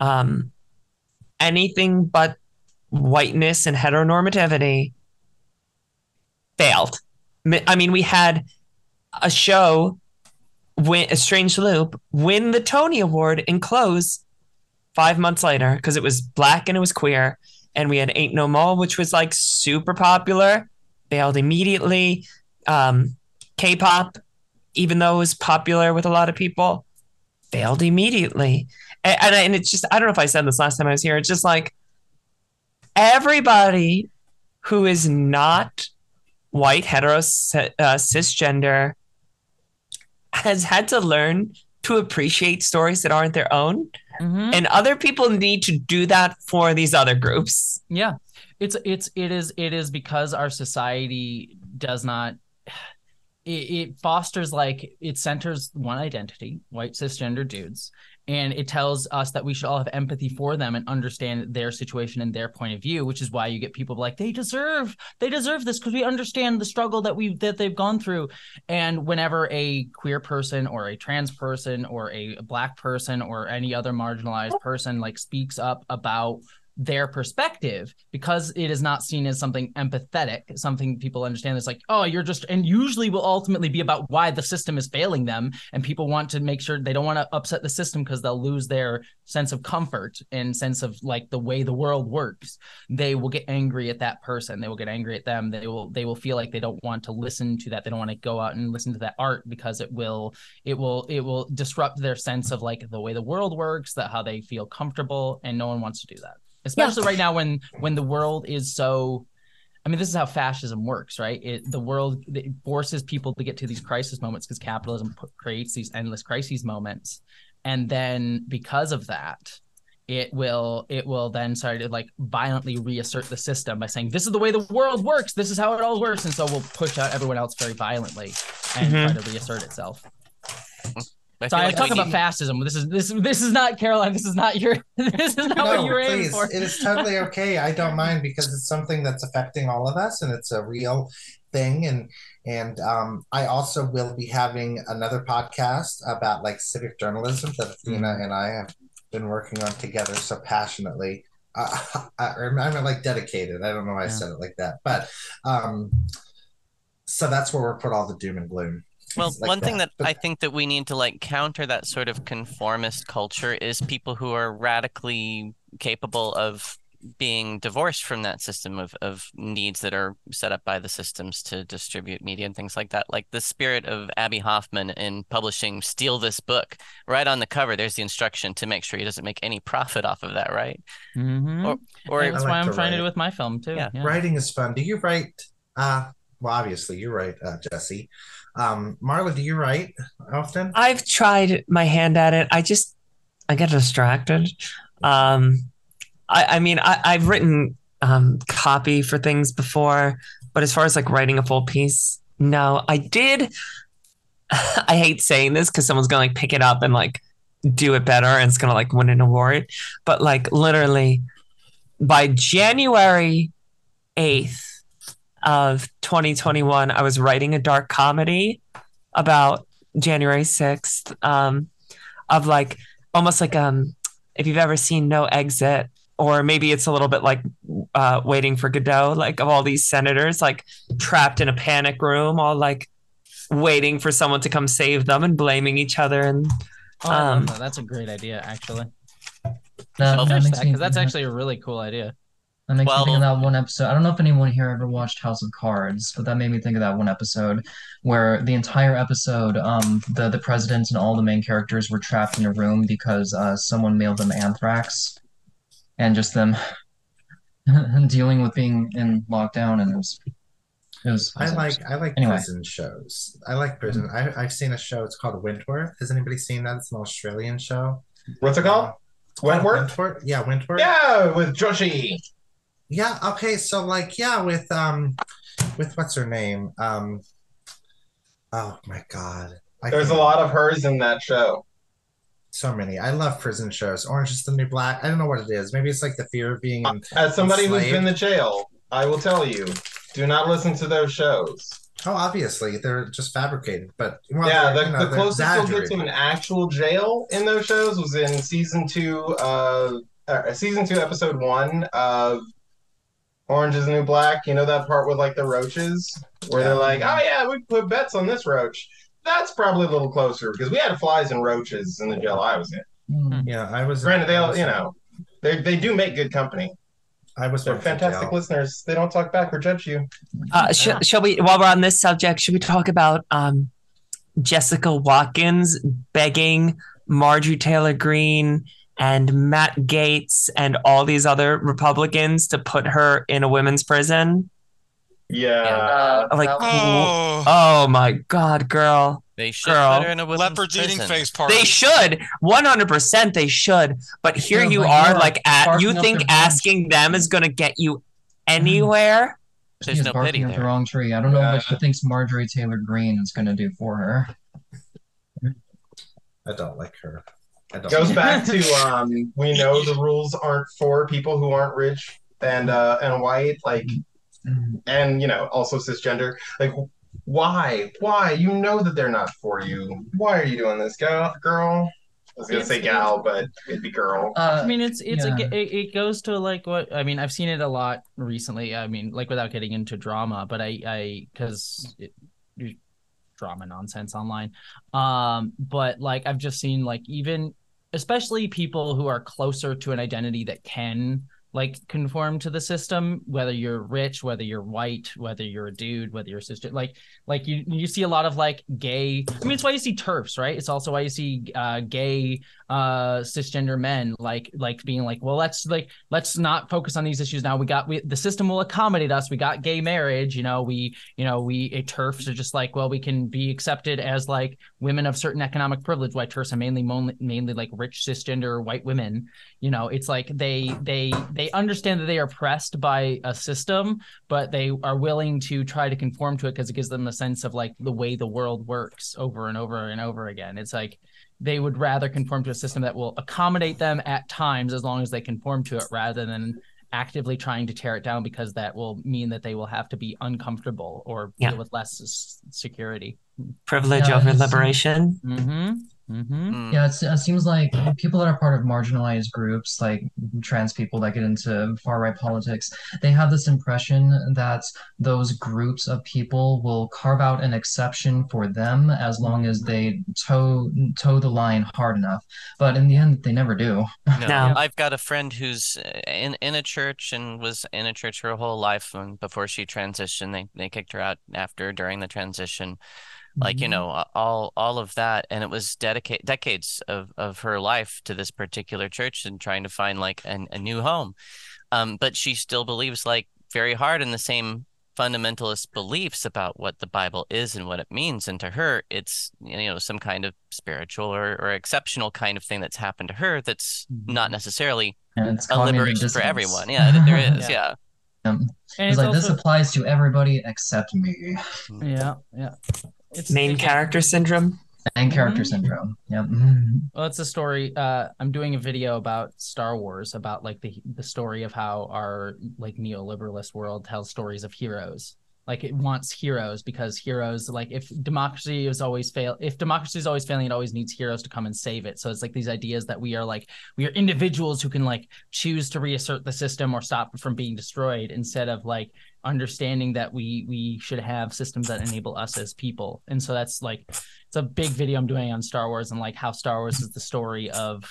um, anything but whiteness and heteronormativity failed. I mean, we had a show win a strange loop win the Tony Award and close five months later because it was black and it was queer. And we had Ain't No Mo', which was like super popular, failed immediately. Um, K-pop, even though it was popular with a lot of people, failed immediately. And, and, and it's just, I don't know if I said this last time I was here. It's just like everybody who is not white, hetero, uh, cisgender has had to learn to appreciate stories that aren't their own. Mhm. And other people need to do that for these other groups. Yeah, it's it's it is it is because our society does not. It, it fosters like it centers one identity, white cisgender dudes, and it tells us that we should all have empathy for them and understand their situation and their point of view, which is why you get people like they deserve they deserve this because we understand the struggle that we that they've gone through. And whenever a queer person or a trans person or a black person or any other marginalized person like speaks up about their perspective because it is not seen as something empathetic something people understand It's like oh you're just and usually will ultimately be about why the system is failing them and people want to make sure they don't want to upset the system because they'll lose their sense of comfort and sense of like the way the world works. They will get angry at that person they will get angry at them they will they will feel like they don't want to listen to that they don't want to go out and listen to that art because it will it will it will disrupt their sense of like the way the world works that how they feel comfortable and no one wants to do that especially right now when when the world is so I mean, this is how fascism works, right? It, the world it forces people to get to these crisis moments because capitalism put, creates these endless crises moments, and then because of that, it will it will then start to like violently reassert the system by saying this is the way the world works, this is how it all works, and so we'll push out everyone else very violently and Mhm. try to reassert itself. I Sorry, feel I'm like talking about fascism. This is this this is not Caroline. This is not your. This is not what no, you were aiming for. It is totally okay. I don't mind because it's something that's affecting all of us, and it's a real thing. And and um, I also will be having another podcast about like civic journalism that Athena Mm-hmm. and I have been working on together so passionately. Uh, I, I'm like dedicated. I don't know why I said it like that, but um, so that's where we'll put all the doom and gloom. Well, like one thing that I think that we need to like counter that sort of conformist culture is people who are radically capable of being divorced from that system of, of needs that are set up by the systems to distribute media and things like that. Like the spirit of Abbie Hoffman in publishing Steal This Book. Right on the cover, there's the instruction to make sure he doesn't make any profit off of that, right? Mhm. Or or And that's I why I'm trying to write. do with my film too. Yeah. Yeah. Writing is fun. Do you write? Uh, well, obviously you're right, uh, Jessie. Um, Marla, do you write often? I've tried my hand at it. I just I get distracted. Um, I, I mean, I, I've written um, copy for things before, but as far as like writing a full piece, no. I did. I hate saying this because someone's gonna like pick it up and like do it better, and it's gonna like win an award. But like literally, by January eighth of 2021, I was writing a dark comedy about January 6th um, of like almost like um if you've ever seen No Exit or maybe it's a little bit like uh Waiting for Godot like of all these senators like trapped in a panic room all like waiting for someone to come save them and blaming each other and Oh, Um, that. That's a great idea, actually. That, that that because that's actually a really cool idea. That makes me think of that one episode. I don't know if anyone here ever watched House of Cards, but that made me think of that one episode where the entire episode, um, the the president and all the main characters were trapped in a room because uh, someone mailed them anthrax, and just them dealing with being in lockdown, and it was it was. I like I like Anyway. prison shows. I like prison. I, I've seen a show. It's called Wentworth. Has anybody seen that? It's an Australian show. What's it called? Uh, Wentworth? Wentworth. Yeah, Wentworth. Yeah, with Joshi. Yeah. Okay. So like, yeah, with um, with what's her name? Um. Oh my God. I There's a lot of hers in that show. So many. I love prison shows. Orange is the New Black. I don't know what it is. Maybe it's like the fear of being in. As somebody who's been to jail, I will tell you, do not listen to those shows. Oh, obviously they're just fabricated, but well, yeah, the, you know, the closest you'll get to an actual jail in those shows was in season two, uh, uh season two, episode one of Orange is the New Black. You know that part with like the roaches, where they're like, "Oh yeah, we put bets on this roach." That's probably a little closer because we had flies and roaches in the jail I was in. Mm. Yeah, I was. Granted, they all, you know, they they do make good company. I was They're fantastic jail. listeners. They don't talk back or judge you. uh, sh- shall we while we're on this subject should we talk about um, Jessica Watkins begging Marjorie Taylor Greene and Matt Gaetz and all these other Republicans to put her in a women's prison Yeah. Uh, like Oh, oh my god girl They should Girl. put her in a women's leopard's eating face party. They should, one hundred percent. They should. But here Yeah, you are, you are like, at you think the wrong asking them is going to get you mm-hmm. anywhere? There's She's no barking pity up the wrong tree. I don't know Yeah. what she thinks Marjorie Taylor Greene is going to do for her. I don't like her. I goes like back to um we know the rules aren't for people who aren't rich and uh and white like and you know also cisgender like why why you know that they're not for you why are you doing this girl girl i was gonna It's- say gal but it'd be girl Uh, I mean, it's it's yeah. a, it, it goes to like what I mean. I've seen it a lot recently. I mean, like without getting into drama, but I I because drama nonsense online. Um, but like I've just seen like even especially people who are closer to an identity that can like conform to the system whether you're rich whether you're white whether you're a dude whether you're a sister like like you you see a lot of like gay i mean it's why you see turfs right? It's also why you see uh gay uh cisgender men like like being like well let's like let's not focus on these issues now. We got we the system will accommodate us. We got gay marriage you know we you know we a turfs are just like well we can be accepted as like women of certain economic privilege. Why turfs are mainly mainly like rich cisgender white women. You know it's like they they they understand that they are pressed by a system but they are willing to try to conform to it because it gives them a sense of like the way the world works over and over and over again. It's like they would rather conform to a system that will accommodate them at times as long as they conform to it rather than actively trying to tear it down because that will mean that they will have to be uncomfortable or Yeah. deal with less security. Privilege over liberation. Mm-hmm. Mm-hmm. Mm. Yeah, it's, it seems like people that are part of marginalized groups, like trans people that get into far right politics, they have this impression that those groups of people will carve out an exception for them as long as they toe toe the line hard enough. But in the end, they never do. No, No. I've got a friend who's uh, in in a church and was in a church her whole life, and before she transitioned, they they kicked her out after during the transition. Like, you Mhm. know, all all of that, and it was dedicate decades of of her life to this particular church and trying to find like an, a new home. Um, but she still believes like very hard in the same fundamentalist beliefs about what the Bible is and what it means. And to her, it's you know some kind of spiritual or, or exceptional kind of thing that's happened to her that's not Mhm. necessarily And it's a liberation for everyone. Yeah, there is. Yeah. Yeah. Um, And it's it's like this applies to everybody except me. yeah, yeah. It's Main again, character syndrome. Main character Mhm. syndrome. Yep. Mhm. Well, it's a story. Uh, I'm doing a video about Star Wars, about like the the story of how our like neoliberalist world tells stories of heroes. Like it wants heroes because heroes, like if democracy is always fail, if democracy is always failing, it always needs heroes to come and save it. So it's like these ideas that we are like we are individuals who can like choose to reassert the system or stop it from being destroyed, instead of like understanding that we we should have systems that enable us as people. And so that's like it's a big video I'm doing on Star Wars and like how Star Wars is the story of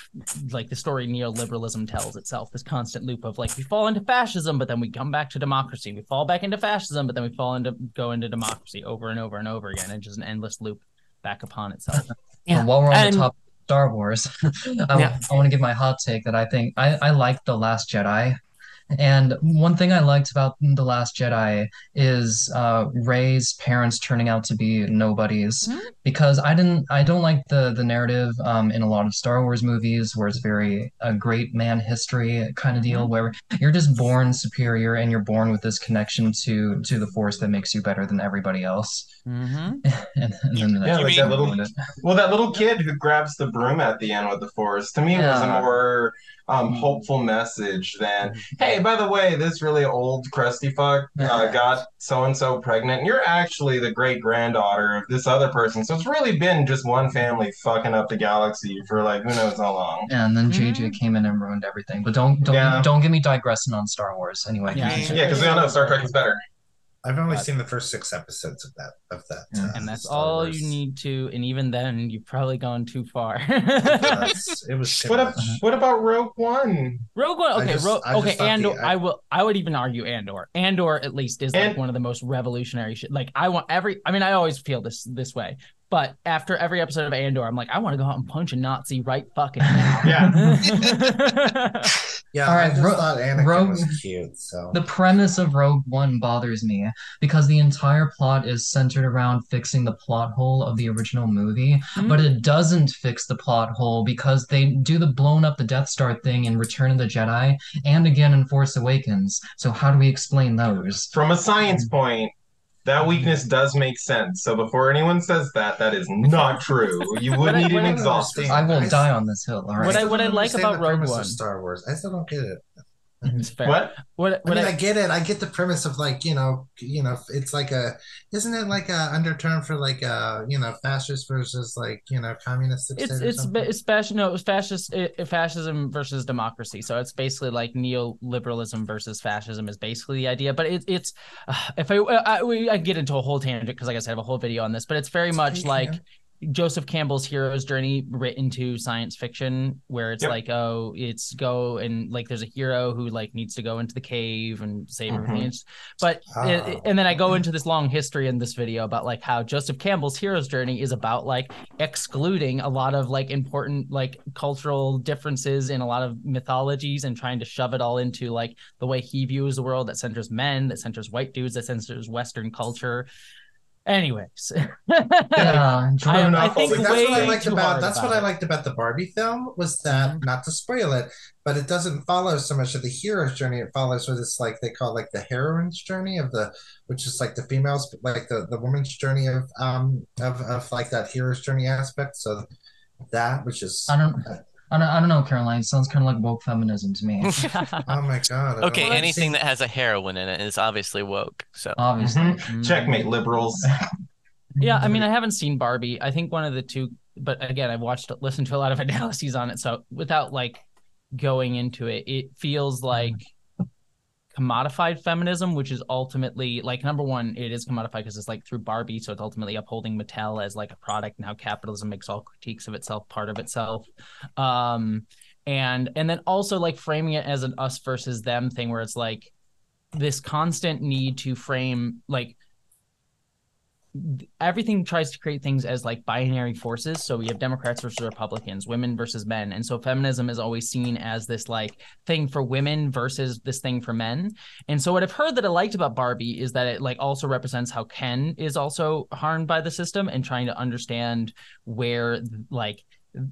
like the story neoliberalism tells itself, this constant loop of like we fall into fascism, but then we come back to democracy. We fall back into fascism, but then we fall into go into democracy over and over and over again, and just an endless loop back upon itself. Yeah. But while we're on And- the topic of Star Wars, I, Yeah. want to give my hot take that I think I, I like The Last Jedi. And one thing I liked about The Last Jedi is uh, Rey's parents turning out to be nobodies. Mhm. Because I didn't, I don't like the the narrative um, in a lot of Star Wars movies where it's very a great man history kind of deal, where you're just born superior and you're born with this connection to to the Force that makes you better than everybody else. Mm-hmm. And, and Yeah, that's like that little well that little kid who grabs the broom at the end with the force, to me, was a Yeah. more um, hopeful message than, hey, by the way, this really old crusty fuck uh, got so and so pregnant. and You're actually the great granddaughter of this other person. So it's really been just one family fucking up the galaxy for like who knows how long. And then. JJ came in and ruined everything. But don't don't Yeah. don't get me digressing on Star Wars. Anyway. Yeah. Yeah, because we all know Star Trek is better. I've only But- seen the first six episodes of that of that. Uh, And that's Star all Wars. you need to, and even then, you've probably gone too far. That's- it was too What, ab- much. what about Rogue One? Rogue One, okay, just- Ro- okay, thought the- Andor. I- I will, I would even argue Andor. Andor at least is like one of the most revolutionary shit. Like I want every. I mean, I always feel this this way, but after every episode of Andor, I'm like, I want to go out and punch a Nazi right fucking now. Yeah. Yeah, All right. I just Ro- thought Anakin Rogue- was cute. So The premise of Rogue One bothers me because the entire plot is centered around fixing the plot hole of the original movie, Mhm. but it doesn't fix the plot hole because they do the blown up the Death Star thing in Return of the Jedi and again in Force Awakens. So how do we explain those? From a science point, that weakness does make sense. So before anyone says that, that is not true. You would But I- need an I exhaust. I will I- die on this hill. All right. What I- what I like about Rogue One- Star Wars, I still don't get it. It's fair. What? What? I mean, I, I get it. I get the premise of like you know, you know, it's like a, isn't it like a undertone for like a you know, fascist versus like you know, communist? it's it's it's fascist no it's fascist it, fascism versus democracy so it's basically like neoliberalism versus fascism is basically the idea but it, it's uh, if i i, we, I get into a whole tangent because like i said i have a whole video on this but it's very much like can. Joseph Campbell's hero's journey written to science fiction, where it's Yep. like, oh, it's go and like there's a hero who like needs to go into the cave and save everything. Mhm. It's- But it- Oh. and then I go into this long history in this video about like how Joseph Campbell's hero's journey is about like excluding a lot of like important like cultural differences in a lot of mythologies and trying to shove it all into like the way he views the world that centers men, that centers white dudes, that centers Western culture. Anyways. Yeah, I, think that's what I liked about. That's about what I liked about the Barbie film was that Mhm. not to spoil it, but it doesn't follow so much of the hero's journey. It follows what it's like they call like the heroine's journey of the, which is like the females, like the the woman's journey of um of of like that hero's journey aspect. So that, which is I don't. I don't, I don't know, Caroline. It sounds kind of like woke feminism to me. oh my god. I Okay, know. anything that has a heroine in it is obviously woke. So Obviously. Mhm. Checkmate, liberals. Yeah, I mean, I haven't seen Barbie. I think one of the two, but again, I've watched, listened to a lot of analyses on it. So without like going into it, it feels like commodified feminism, which is ultimately like number one, it is commodified because it's like through Barbie, so it's ultimately upholding Mattel as like a product and how capitalism makes all critiques of itself part of itself. Um, and and then also like framing it as an us versus them thing, where it's like this constant need to frame like everything tries to create things as like binary forces. So we have Democrats versus Republicans, women versus men. And so feminism is always seen as this like thing for women versus this thing for men. And so what I've heard that I liked about Barbie is that it like also represents how Ken is also harmed by the system and trying to understand where like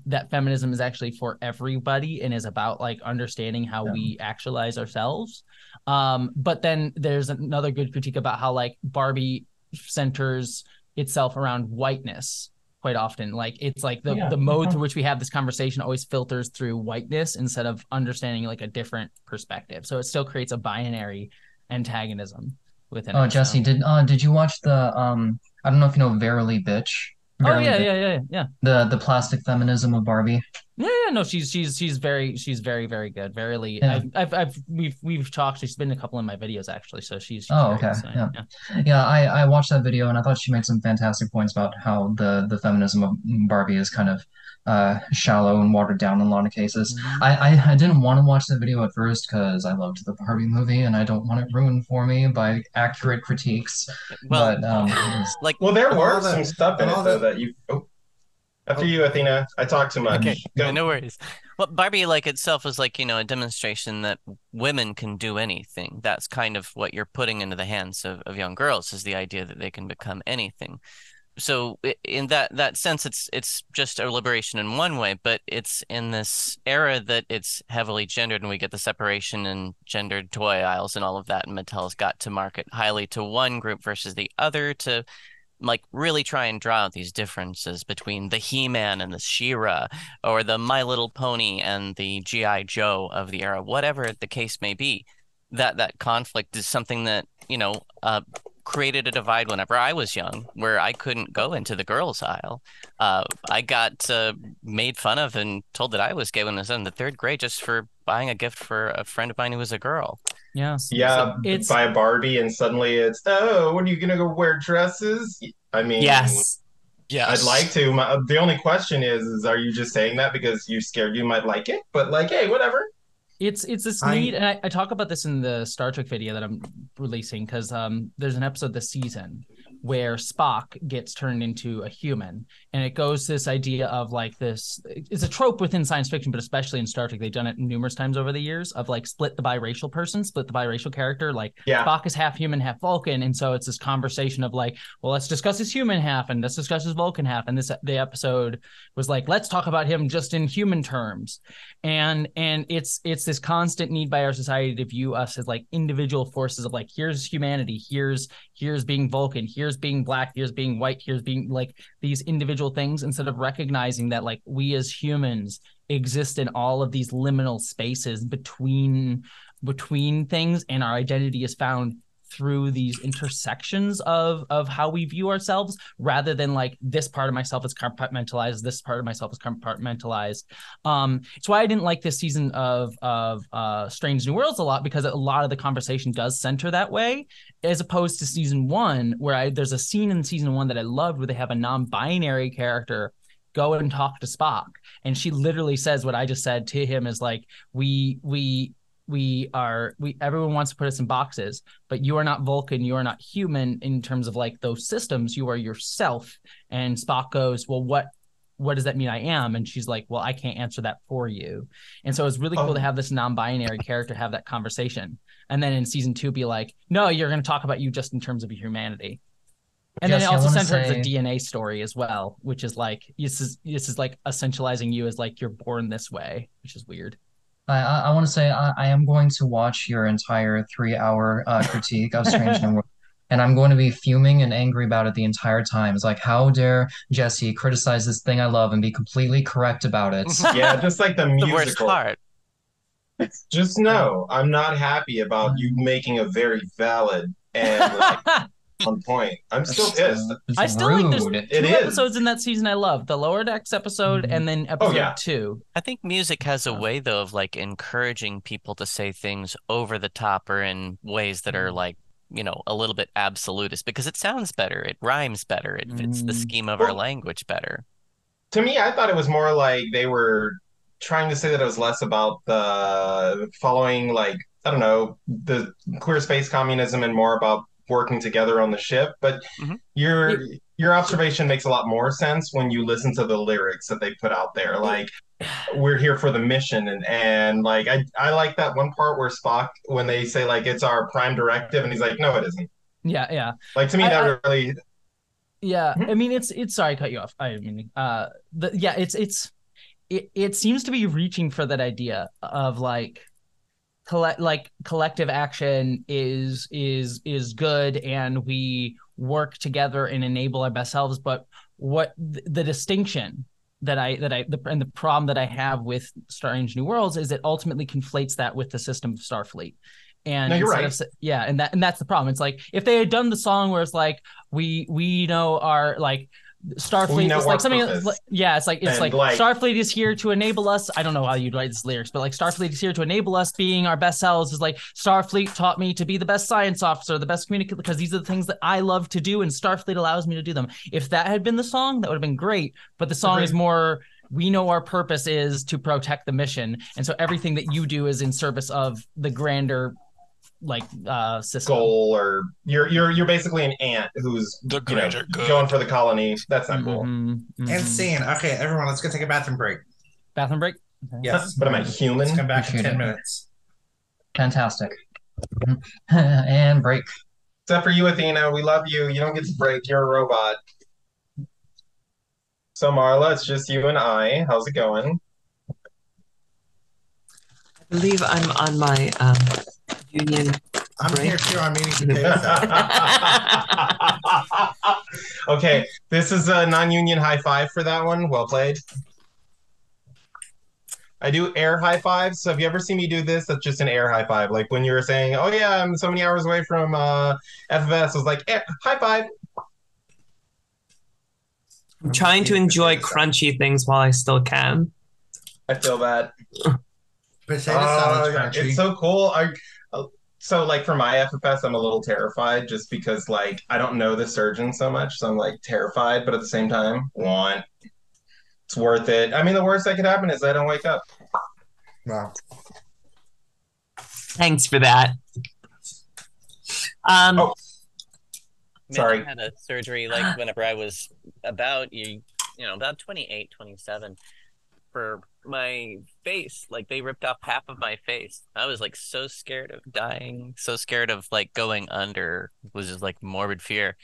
that feminism is actually for everybody and is about like understanding how Yeah. we actualize ourselves. Um, but then there's another good critique about how like Barbie centers itself around whiteness quite often. Like it's like the, Yeah. the mode through which we have this conversation always filters through whiteness instead of understanding like a different perspective. So it still creates a binary antagonism within Oh, Jessie, did uh did you watch the um I don't know if you know Verily Bitch? Oh yeah, yeah, yeah, yeah. The the plastic feminism of Barbie. Yeah, yeah, no, she's she's she's very she's very very good. Verily, Yeah. I've, I've I've we've we've talked. She's been a couple of my videos actually, so she's. she's Oh, okay, so, yeah. Yeah, I I watched that video and I thought she made some fantastic points about how the the feminism of Barbie is kind of uh shallow and watered down in a lot of cases. Mhm. I I, I didn't want to watch the video at first because I loved the Barbie movie and I don't want it ruined for me by accurate critiques. well, but um, it's- like Well, there And were all the- some stuff in it though the- that you. Oh. After you, Athena. I talk too much. Okay, Go. no worries. Well, Barbie, like itself, is like, you know, a demonstration that women can do anything. That's kind of what you're putting into the hands of, of young girls, is the idea that they can become anything. So in that that sense, it's it's just a liberation in one way, but it's in this era that it's heavily gendered, and we get the separation and gendered toy aisles and all of that, and Mattel's got to market highly to one group versus the other to like really try and draw out these differences between the He-Man and the She-Ra or the My Little Pony and the G.I. Joe of the era, whatever the case may be. That that conflict is something that, you know, uh, created a divide whenever I was young, where I couldn't go into the girls' aisle. Uh, I got uh, made fun of and told that I was gay when I was in the third grade just for buying a gift for a friend of mine who was a girl. Yeah. Yeah, it's- buy a Barbie and suddenly it's oh, what are you gonna go wear dresses? I mean, Yes. Yes. I'd like to. My, the only question is, is are you just saying that because you're scared you might like it? But like, hey, whatever. It's it's this I- need, and I, I talk about this in the Star Trek video that I'm releasing because um there's an episode this season where Spock gets turned into a human, and it goes this idea of like this. It's a trope within science fiction, but especially in Star Trek, they've done it numerous times over the years of like split the biracial person, split the biracial character. Like Yeah. Spock is half human, half Vulcan, and so it's this conversation of like, well, let's discuss his human half and let's discuss his Vulcan half. And this the episode was like, let's talk about him just in human terms and and it's it's this constant need by our society to view us as like individual forces of like here's humanity here's here's being vulcan. Here's being black. Here's being white. Here's being like these individual things instead of recognizing that like we as humans exist in all of these liminal spaces between between things and our identity is found through these intersections of of how we view ourselves rather than like this part of myself is compartmentalized this part of myself is compartmentalized. Um it's why i didn't like this season of of uh strange new worlds a lot because a lot of the conversation does center that way as opposed to season one where i there's a scene in season one that i loved where they have a non-binary character go and talk to spock. And she literally says what i just said to him is like we we we are we everyone wants to put us in boxes but you are not vulcan you are not human in terms of like those systems. You are yourself. And spock goes well what what does that mean i am? And she's like well i can't answer that for you. And so it's really cool Oh. to um. have this non-binary character have that conversation. And then in season two be like no you're going to talk about you just in terms of your humanity. And then it also centers say- the DNA story as well, which is like this is this is like essentializing you as like you're born this way, which is weird. I I, I want to say I, I am going to watch your entire three hour uh, critique of Strange New Worlds. and I'm going to be fuming and angry about it the entire time. It's like, how dare Jessie criticize this thing I love and be completely correct about it? Yeah, just like the The musical. worst part. Just know I'm not happy about you making a very valid and like on point. I'm still pissed. It's I still like there's rude. two It is. episodes in that season I love. The Lower Decks episode Mhm. and then episode yeah. two. I think music has a way though of like encouraging people to say things over the top or in ways that are like, you know, a little bit absolutist because it sounds better, it rhymes better, it fits the Mm. scheme of our language better. To me, I thought it was more like they were trying to say that it was less about the following like I don't know the queer space communism and more about working together on the ship. But Mhm. your your observation makes a lot more sense when you listen to the lyrics that they put out there. Like we're here for the mission and and like I I like that one part where Spock when they say like it's our prime directive and he's like no it isn't. Yeah, yeah. Like to me I- that really Yeah, Mhm. I mean it's it's sorry to cut you off. I mean uh the yeah, it's it's it, it seems to be reaching for that idea of like collect like collective action is is is good and we work together and enable our best selves but what th- the distinction that I that I the and the problem that I have with Strange New Worlds is it ultimately conflates that with the system of Starfleet. And No, you're right. of yeah, and that and that's the problem. It's like if they had done the song where it's like we we know our like Starfleet is like something like, yeah, it's like it's like, like- Starfleet is here to enable us. I don't know how you'd write these lyrics, but like Starfleet is here to enable us being our best selves is like Starfleet taught me to be the best science officer, the best communicator because these are the things that I love to do and Starfleet allows me to do them. If that had been the song, that would have been great, but the song is more we know our purpose is to protect the mission and so everything that you do is in service of the grander like uh system. goal or you're you're you're basically an ant who's The you know, going for the colony. That's not cool. Mhm, mhm. And scene. Okay, everyone, let's go take a bathroom break. Bathroom break. Yes. But am I human? Let's come back in 10 it. minutes. Fantastic. and break. Except for you, Athena. We love you. You don't get to break. You're a robot. So Marla, it's just you and I. How's it going? I believe I'm on my um, union. I'm Break. here too. I'm eating potatoes. okay, this is a non-union high five for that one. Well played. I do air high fives. So if you ever see me do this, that's just an air high five. Like when you were saying, "Oh yeah, I'm so many hours away from uh, FFS," I was like, "Eh, "High five. I'm trying to enjoy crunchy things while I still can. I feel bad. Potato Oh, salad's yeah, crunchy. It's so cool. I uh, so like for my FFS, I'm a little terrified just because like I don't know the surgeon so much, so I'm like terrified, but at the same time, want. It's worth it. I mean, the worst that could happen is I don't wake up. Wow. Thanks for that. Um, Oh. Man, Sorry. I had a surgery like whenever I was about you, you know, about 28, 27 for my face. Like they ripped off half of my face. I was like so scared of dying, so scared of like going under. It was just like morbid fear.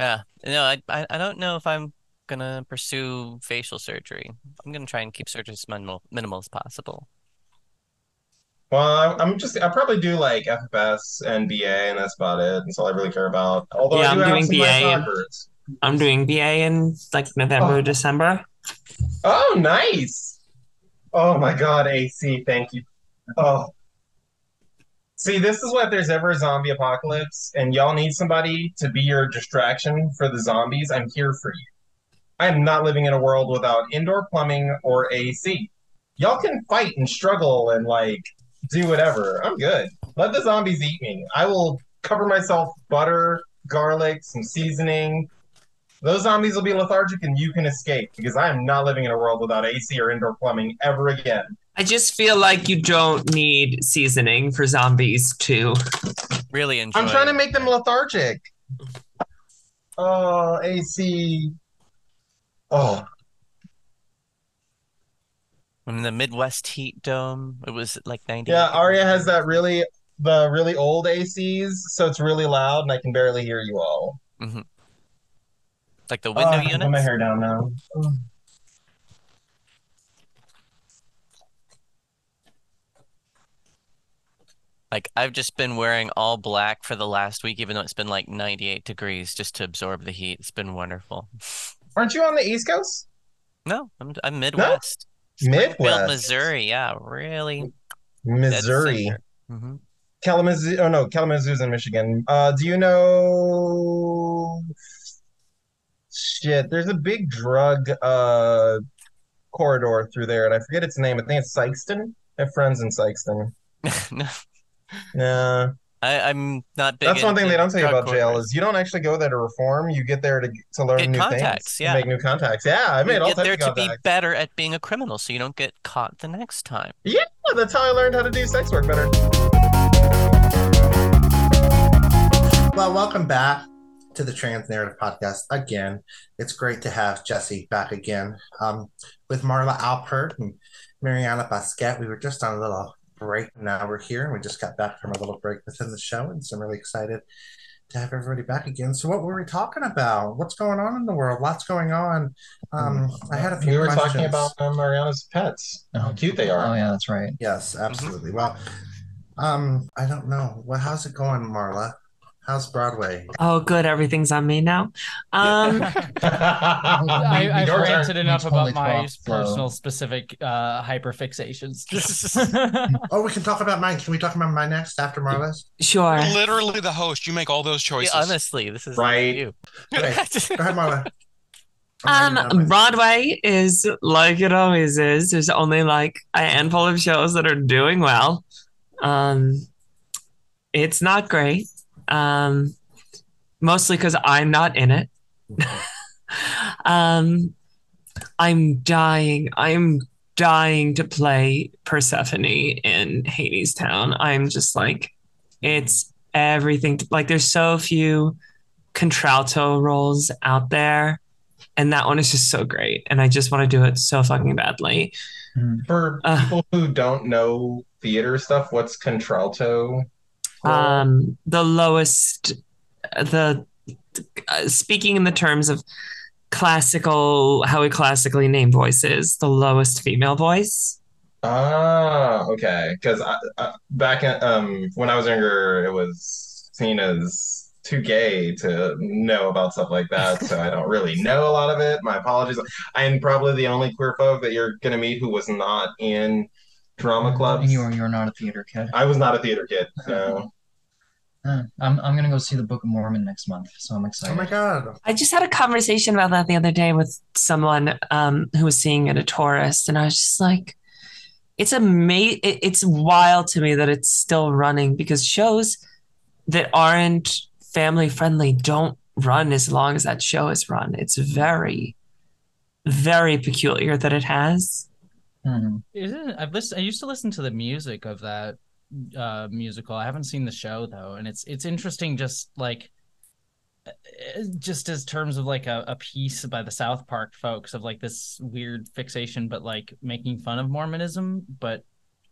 Yeah, no, I, I, I don't know if I'm gonna pursue facial surgery. I'm gonna try and keep surgery as minimal, minimal as possible. Well, I, I'm just I probably do like FFS and BA, and that's about it. That's all I really care about. Although Yeah, I do I'm have doing some BA nice and- I'm doing BA in like November, Oh. December. Oh, nice. Oh my God, AC, thank you. Oh. See, this is what if there's ever a zombie apocalypse and y'all need somebody to be your distraction for the zombies, I'm here for you. I am not living in a world without indoor plumbing or AC. Y'all can fight and struggle and like do whatever. I'm good. Let the zombies eat me. I will cover myself butter, garlic, some seasoning, those zombies will be lethargic and you can escape because I am not living in a world without AC or indoor plumbing ever again. I just feel like you don't need seasoning for zombies to. Really enjoy. I'm trying to make them lethargic. Oh, AC. Oh, in the Midwest heat dome. It was like 90. yeah, Ariya has that really the really old ACs, so it's really loud and I can barely hear you all. Mm-hmm. Like the Oh, window I can put my hair down now. Like I've just been wearing all black for the last week, even though it's been like 98 degrees, just to absorb the heat. It's been wonderful. Aren't you on the East Coast? No, I'm I'm Midwest. Midwest. Missouri. Yeah, really. Missouri. hmm Kalamazoo. Oh no, Kalamazoo's in Michigan. Uh, do you know? Shit, there's a big drug uh corridor through there, and I forget its name. I think it's Sikeston. I have friends in Sikeston. no, Yeah, I, I'm not big. that's one thing they don't say you drug about jail is you don't actually go there to reform. You get there to to learn Get new contacts, things, yeah. make new contacts. Yeah, I made You all get types there of to be better at being a criminal, so you don't get caught the next time. Yeah, that's how I learned how to do sex work better. Well, welcome back to the Trans Narrative Podcast again. It's great to have Jessie back again um, with Marla Alpert and Mariana Bosquet. We were just on a little break. Now we're here and we just got back from a little break within the show. And so I'm really excited to have everybody back again. So, what were we talking about? What's going on in the world? Lots going on. Um, I had a few We were questions. talking about um, Mariana's pets. How cute they are. Oh yeah, that's right. Yes, absolutely. Well, um, I don't know. Well, how's it going, Marla? How's Broadway? Oh, good. Everything's on me now. Um, I, I've Your turn. ranted enough totally about my talked slow. personal specific uh, hyperfixations. Oh, we can talk about mine. Can we talk about mine next after Marla's? sure. You're literally the host. You make all those Yeah, choices. honestly, this is Right. you. Okay, go ahead, Marla. Um, I'm writing down my- Broadway is like it always is. There's only like a handful of shows that are doing well. Um, it's not great. Um, mostly because I'm not in it. um, I'm dying. I'm dying to play Persephone in Hadestown. I'm just like, it's everything. Like, there's so few contralto roles out there and that one is just so great and i just want to do it so fucking badly For Uh. people who don't know theater stuff, what's contralto? Um the lowest the uh, speaking in the terms of classical how we classically name voices the lowest female voice Ah, okay. Because back in, um when I was younger, it was seen as too gay to know about stuff like that, so I don't really know a lot of it. My apologies. I'm probably the only queer folk that you're gonna meet who was not in drama clubs. And you were you're not a theater kid. I was not a theater kid. No. Uh, I'm I'm gonna go see the Book of Mormon next month, so I'm excited. Oh my god. i just had a conversation about that the other day with someone um who was seeing it a tourist and i was just like it's ama- it, it's wild to me that it's still running because shows that aren't family friendly don't run as long as that show is run. It's very, very peculiar that it has. Mhm. Isn't? I've listened. I used to listen to the music of that uh, musical. I haven't seen the show though, and it's it's interesting. Just like, uh, just as terms of like a, a piece by the South Park folks of like this weird fixation, but like making fun of Mormonism. But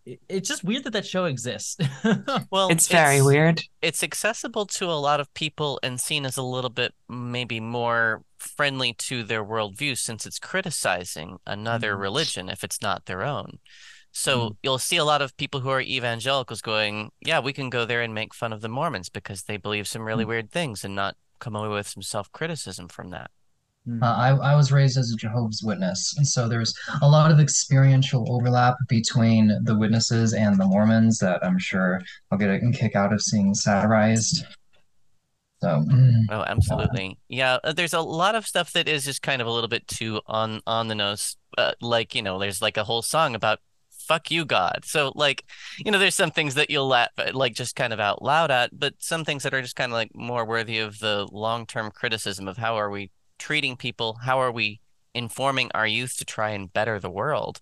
it, it's just weird that that show exists. Well, It's very weird. It's accessible to a lot of people and seen as a little bit maybe more friendly to their worldview since it's criticizing another Mhm. religion if it's not their own. So Mm. you'll see a lot of people who are evangelicals going, yeah, we can go there and make fun of the Mormons because they believe some really Mm. weird things and not come away with some self-criticism from that. Uh, I, I was raised as a Jehovah's Witness, and so there's a lot of experiential overlap between the witnesses and the Mormons that I'm sure I'll get a kick out of seeing satirized. So, mm, Oh, absolutely. Yeah, uh, there's a lot of stuff that is just kind of a little bit too on on the nose. Uh, like, you know, there's like a whole song about fuck you, God. So like, you know, there's some things that you'll laugh at, like just kind of out loud at, but some things that are just kind of like more worthy of the long-term criticism of how are we treating people? How are we informing our youth to try and better the world?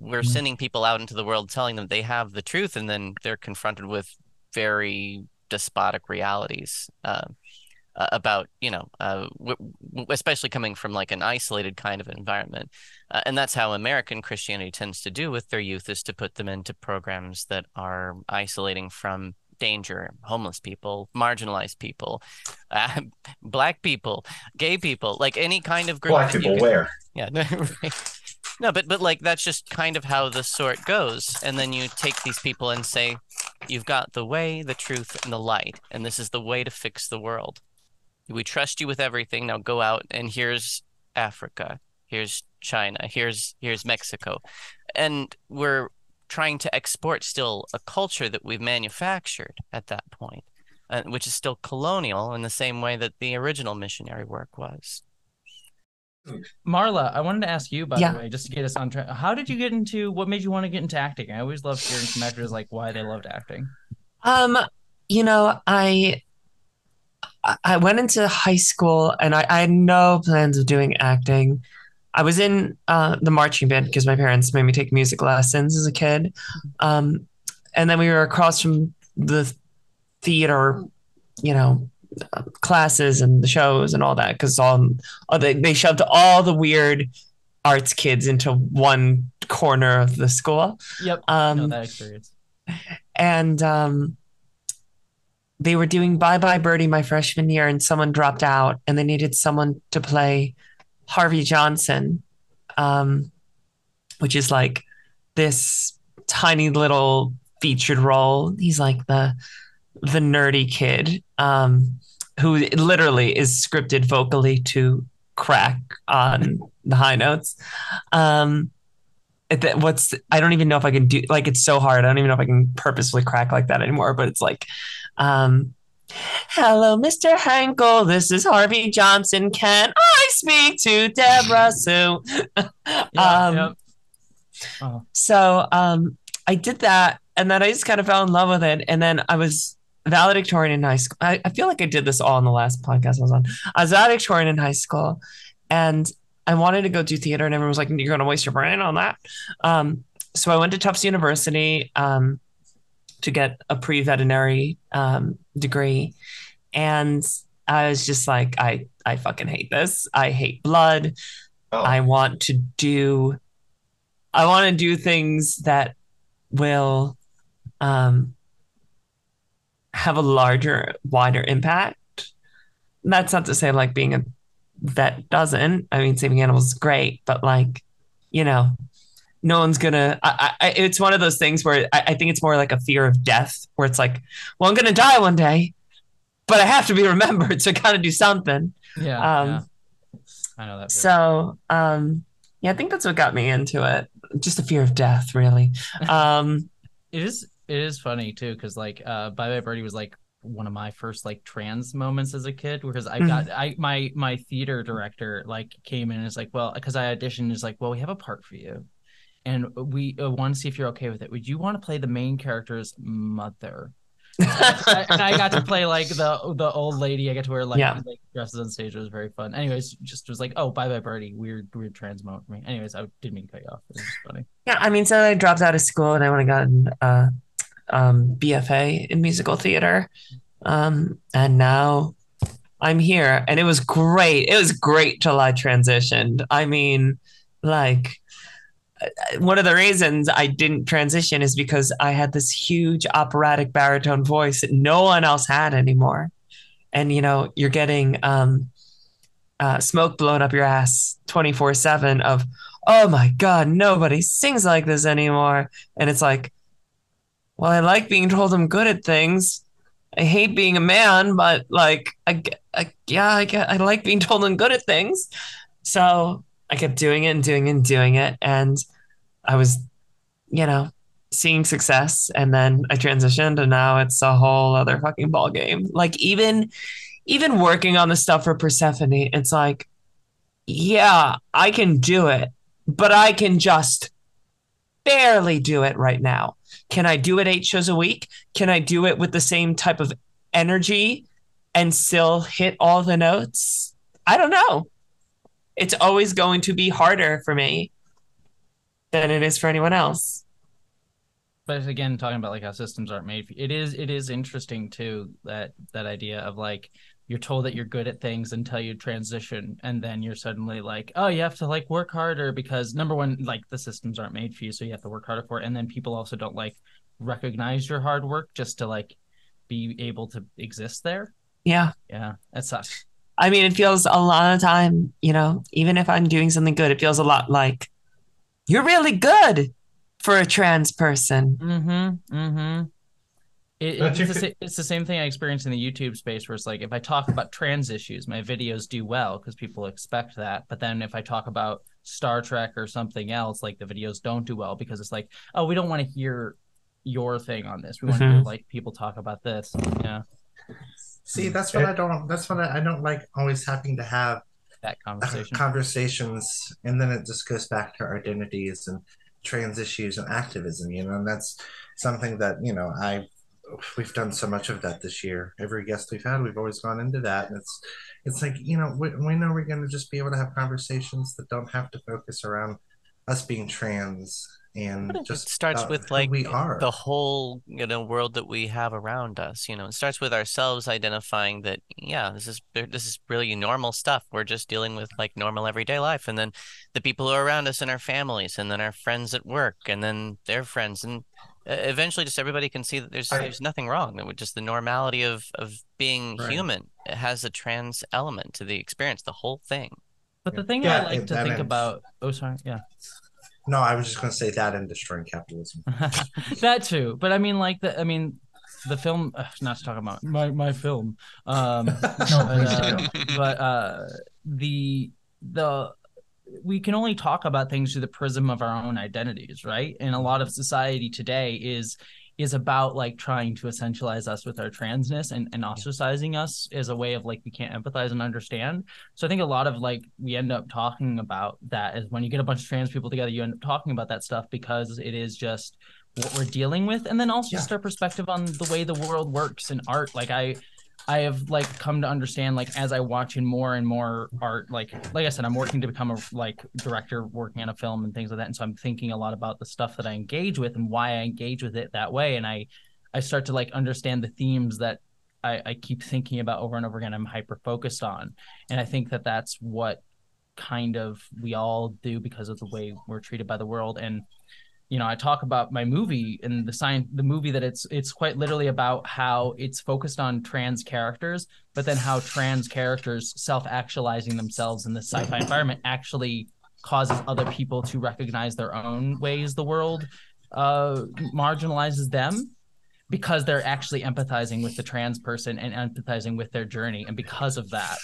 We're Mhm. sending people out into the world telling them they have the truth, and then they're confronted with very despotic realities. Uh, about you know uh, w- especially coming from like an isolated kind of environment uh, and that's how american christianity tends to do with their youth is to put them into programs that are isolating from danger homeless people marginalized people uh, black people gay people like any kind of group Black people can- where? yeah no, no but but like that's just kind of how the sort goes and then you take these people and say you've got the way, the truth, and the light, and this is the way to fix the world. We trust you with everything. Now go out and here's Africa, here's China, here's here's Mexico, and we're trying to export still a culture that we've manufactured at that point, uh, which is still colonial in the same way that the original missionary work was. Marla, I wanted to ask you, by Yeah. the way, just to get us on track. How did you get into what made you want to get into acting? I always love hearing from actors like why they loved acting. Um, you know, I I- went into high school and I, I had no plans of doing acting. I was in uh, the marching band because my parents made me take music lessons as a kid. Um, and then we were across from the theater, you know, classes and the shows and all that because all, all they, they shoved all the weird arts kids into one corner of the school. Yep, Um, that experience. and um, they were doing Bye Bye Birdie my freshman year, and someone dropped out, and they needed someone to play Harvey Johnson, um, which is like this tiny little featured role. He's like the the nerdy kid um, who literally is scripted vocally to crack on the high notes. Um, what's I don't even know if I can do like it's so hard. I don't even know if I can purposefully crack like that anymore. But it's like, um, hello, Mr. Hankel. This is Harvey Johnson. Can I speak to Deborah Sue? Yeah, um, yep. Oh, so um, I did that, and then I just kind of fell in love with it. And then I was valedictorian in high school. I, I feel like I did this all in the last podcast I was on. I was valedictorian in high school, and I wanted to go do theater, and everyone was like, "You're going to waste your brain on that." Um, so I went to Tufts University um, to get a pre-veterinary um, degree, and I was just like, "I I fucking hate this. I hate blood. Oh. I want to do I want to do things that will um have a larger, wider impact. That's not to say like being a vet doesn't. I mean, saving animals is great, but like, you know, no one's gonna. I, I, it's one of those things where I, I think it's more like a fear of death, where it's like, well, I'm gonna die one day, but I have to be remembered, so I gotta do something. yeah, Um, yeah. I know that. So, um, yeah, I think that's what got me into it. Just a fear of death, really. Um, It is it is funny too because like uh Bye Bye Birdie was like one of my first like trans moments as a kid because I got I my my theater director like came in and is like well because I auditioned is like well we have a part for you and we uh, want to see if you're okay with it. Would you want to play the main character's mother? I- and I got to play like the the old lady. I got to wear like, Yeah. like dresses on stage. It was very fun. Anyways just was like oh Bye Bye Birdie weird weird trans moment for me. Anyways I didn't mean to cut you off. It was funny. Yeah, I mean, so I dropped out of school and I went and got uh, um, BFA in musical theater, um, and now I'm here, and it was great. It was great till I transitioned. I mean, like. uh, One of the reasons I didn't transition is because I had this huge operatic baritone voice that no one else had anymore. And you know, you're getting um, uh, smoke blown up your ass 24 7 of, oh my God, nobody sings like this anymore. And it's like, well, I like being told I'm good at things. I hate being a man, but like, I, I yeah, I, I like being told I'm good at things. So I kept doing it and doing it and doing it. And I was, you know, seeing success. And then I transitioned and now it's a whole other fucking ball game. Like even, even working on the stuff for Persephone, it's like, yeah, I can do it, but I can just barely do it right now. Can I do it eight shows a week? Can I do it with the same type of energy and still hit all the notes? I don't know. It's always going to be harder for me than it is for anyone else. but again talking about like how systems aren't made it is it is interesting too that that idea of like you're told that you're good at things until you transition and then you're suddenly like oh you have to like work harder because number one like the systems aren't made for you so you have to work harder for it and then people also don't like recognize your hard work just to like be able to exist there Yeah. yeah that sucks I mean, it feels a lot of time, you know, even if I'm doing something good, it feels a lot like you're really good for a trans person. mm-hmm mm-hmm It, it's, you the, fe- sa- it's the same thing I experience in the YouTube space where it's like if I talk about trans issues, my videos do well because people expect that. But then if I talk about Star Trek or something else, like the videos don't do well because it's like, oh, we don't want to hear your thing on this. We want to hear like people talk about this. Yeah, See, that's what I don't. That's what I, I don't like. Always having to have that uh, conversation. conversations, and then it just goes back to our identities and trans issues and activism. You know, and that's something that you know I we've done so much of that this year. Every guest we've had, we've always gone into that, and it's it's like you know we, we know we're going to just be able to have conversations that don't have to focus around us being trans and But it just starts with like we are. the whole you know world that we have around us. You know, it starts with ourselves identifying that yeah, this is this is really normal stuff. We're just dealing with like normal everyday life, and then the people who are around us and our families, and then our friends at work, and then their friends, and eventually just everybody can see that there's I- there's nothing wrong. That with just the normality of of being Right. human. It has a trans element to the experience, the whole thing. But the thing Yeah, I like to think is- about, oh sorry, yeah, no, I was just going to say that and destroying capitalism. that too. But I mean, like the, I mean, the film. Uh, not to talk about my my film. Um, No, but, please uh, do. but uh, the the we can only talk about things through the prism of our own identities, right? And a lot of society today is is about like trying to essentialize us with our transness and, and ostracizing us as a way of like we can't empathize and understand. So I think a lot of like we end up talking about that is when you get a bunch of trans people together, you end up talking about that stuff because it is just what we're dealing with. And then also Yeah. just our perspective on the way the world works in art. Like I I have like come to understand like as I watch in more and more art, like like I said, I'm working to become a like director working on a film and things like that. And so I'm thinking a lot about the stuff that I engage with and why I engage with it that way. And I I start to like understand the themes that I, I keep thinking about over and over again. I'm hyper focused on. And I think that that's what kind of we all do because of the way we're treated by the world. And you know, I talk about my movie and the sign the movie that it's it's quite literally about how it's focused on trans characters, but then how trans characters self-actualizing themselves in this sci-fi environment actually causes other people to recognize their own ways the world uh marginalizes them because they're actually empathizing with the trans person and empathizing with their journey. And because of that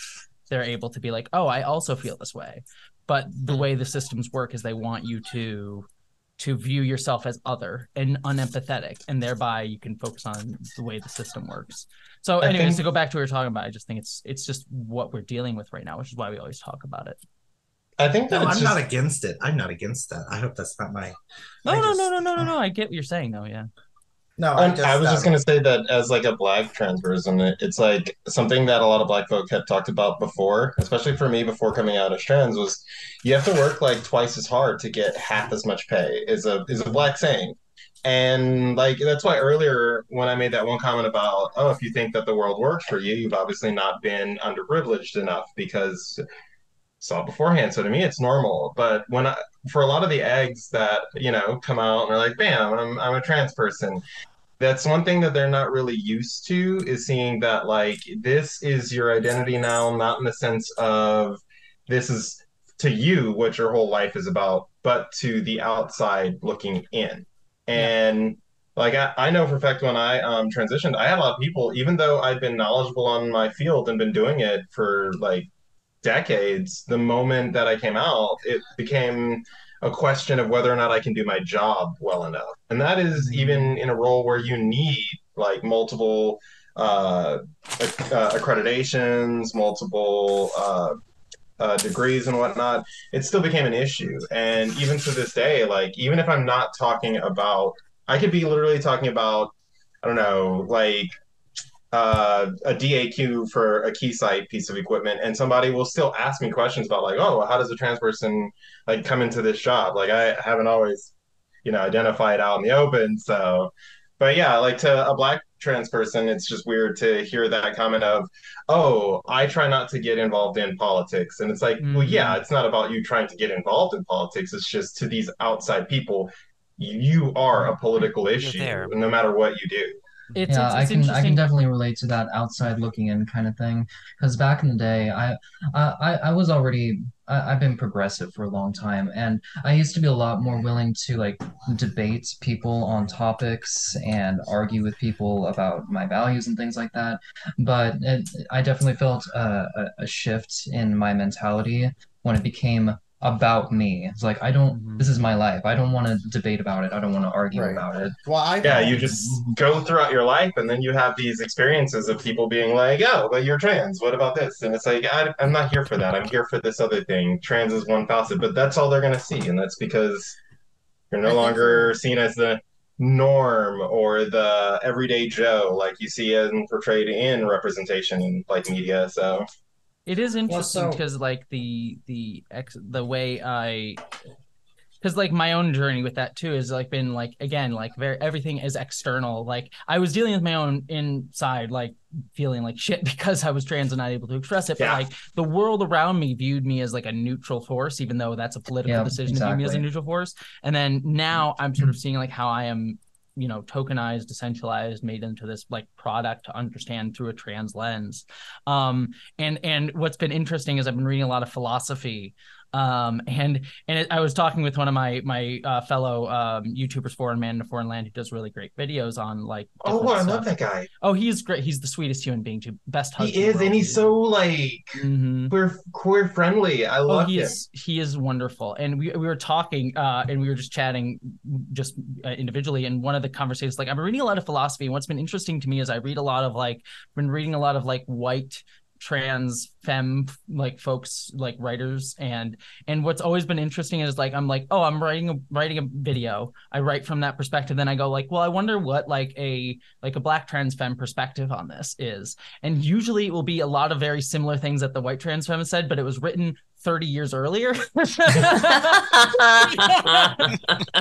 they're able to be like oh i also feel this way. But the way the systems work is they want you to to view yourself as other and unempathetic and thereby you can focus on the way the system works so I anyways think- to go back to what we were talking about i just think it's it's just what we're dealing with right now which is why we always talk about it I think that No, I'm just, not against it. I'm not against that. I hope that's not my. no I no just- no no no no no i get what you're saying though yeah No, I just. I was just um, gonna say that as like a black trans person, it's like something that a lot of black folk had talked about before, especially for me before coming out as trans, was you have to work like twice as hard to get half as much pay is a is a black saying. And like that's why earlier when I made that one comment about, oh, if you think that the world works for you, you've obviously not been underprivileged enough because saw beforehand. So to me, it's normal. But when I, for a lot of the eggs that you know come out and are like, bam, I'm I'm a trans person. That's one thing that they're not really used to is seeing that like this is your identity now, not in the sense of this is to you what your whole life is about, but to the outside looking in. And like I, I know for a fact when I um, transitioned, I had a lot of people, even though I'd been knowledgeable on my field and been doing it for like decades, the moment that I came out, it became a question of whether or not I can do my job well enough. And that is even in a role where you need like multiple uh, acc- uh, accreditations, multiple uh, uh, degrees and whatnot. It still became an issue. And even to this day, like even if I'm not talking about, I could be literally talking about, I don't know, like uh, a DAQ for a Keysight piece of equipment, and somebody will still ask me questions about like, oh, how does a trans person like come into this shop? Like I haven't always, you know, identified out in the open. So, but yeah, like to a black trans person, it's just weird to hear that comment of, oh, I try not to get involved in politics, and it's like, well, yeah, it's not about you trying to get involved in politics. It's just to these outside people, you are a political issue, there. no matter what you do. It's, yeah, it's, I can I can definitely relate to that outside looking in kind of thing. Because back in the day, I I I was already I, I've been progressive for a long time, and I used to be a lot more willing to like debate people on topics and argue with people about my values and things like that. But it, I definitely felt a, a shift in my mentality when it became about me. It's like I don't. Mhm. This is my life. I don't want to debate about it. I don't want to argue Right. about it. Well, I Yeah, you just go throughout your life, and then you have these experiences of people being like, "Oh, but you're trans. What about this?" And it's like, I, I'm not here for that. I'm here for this other thing. Trans is one facet, but that's all they're gonna see, and that's because you're no think longer seen as the norm or the everyday Joe like you see and portrayed in representation in like media. So It is interesting so- because like the the ex the way I because like my own journey with that too has like been like again like very everything is external. Like I was dealing with my own inside like feeling like shit because I was trans and not able to express it but like the world around me viewed me as like a neutral force even though that's a political Yeah, decision to view me as a neutral force. And then now mm-hmm. I'm sort of seeing like how I am you know tokenized decentralized made into this like product to understand through a trans lens. Um and and what's been interesting is I've been reading a lot of philosophy um and and it, I was talking with one of my my uh, fellow um YouTubers foreign man in a foreign land who does really great videos on like Oh, I love that guy. oh he's great he's the sweetest human being too best husband He is, and he's so like hmm queer queer friendly. I Oh, love he him. is he is wonderful, and we we were talking, uh, and we were just chatting, just uh, individually. And one of the conversations, like I've been reading a lot of philosophy, and what's been interesting to me is I read a lot of like, been reading a lot of like white trans femme like folks like writers and and what's always been interesting is like i'm like oh i'm writing a writing a video. I write from that perspective. Then i go like well i wonder what like a like a black trans femme perspective on this is. And usually it will be a lot of very similar things that the white trans femme said but it was written 30 years earlier.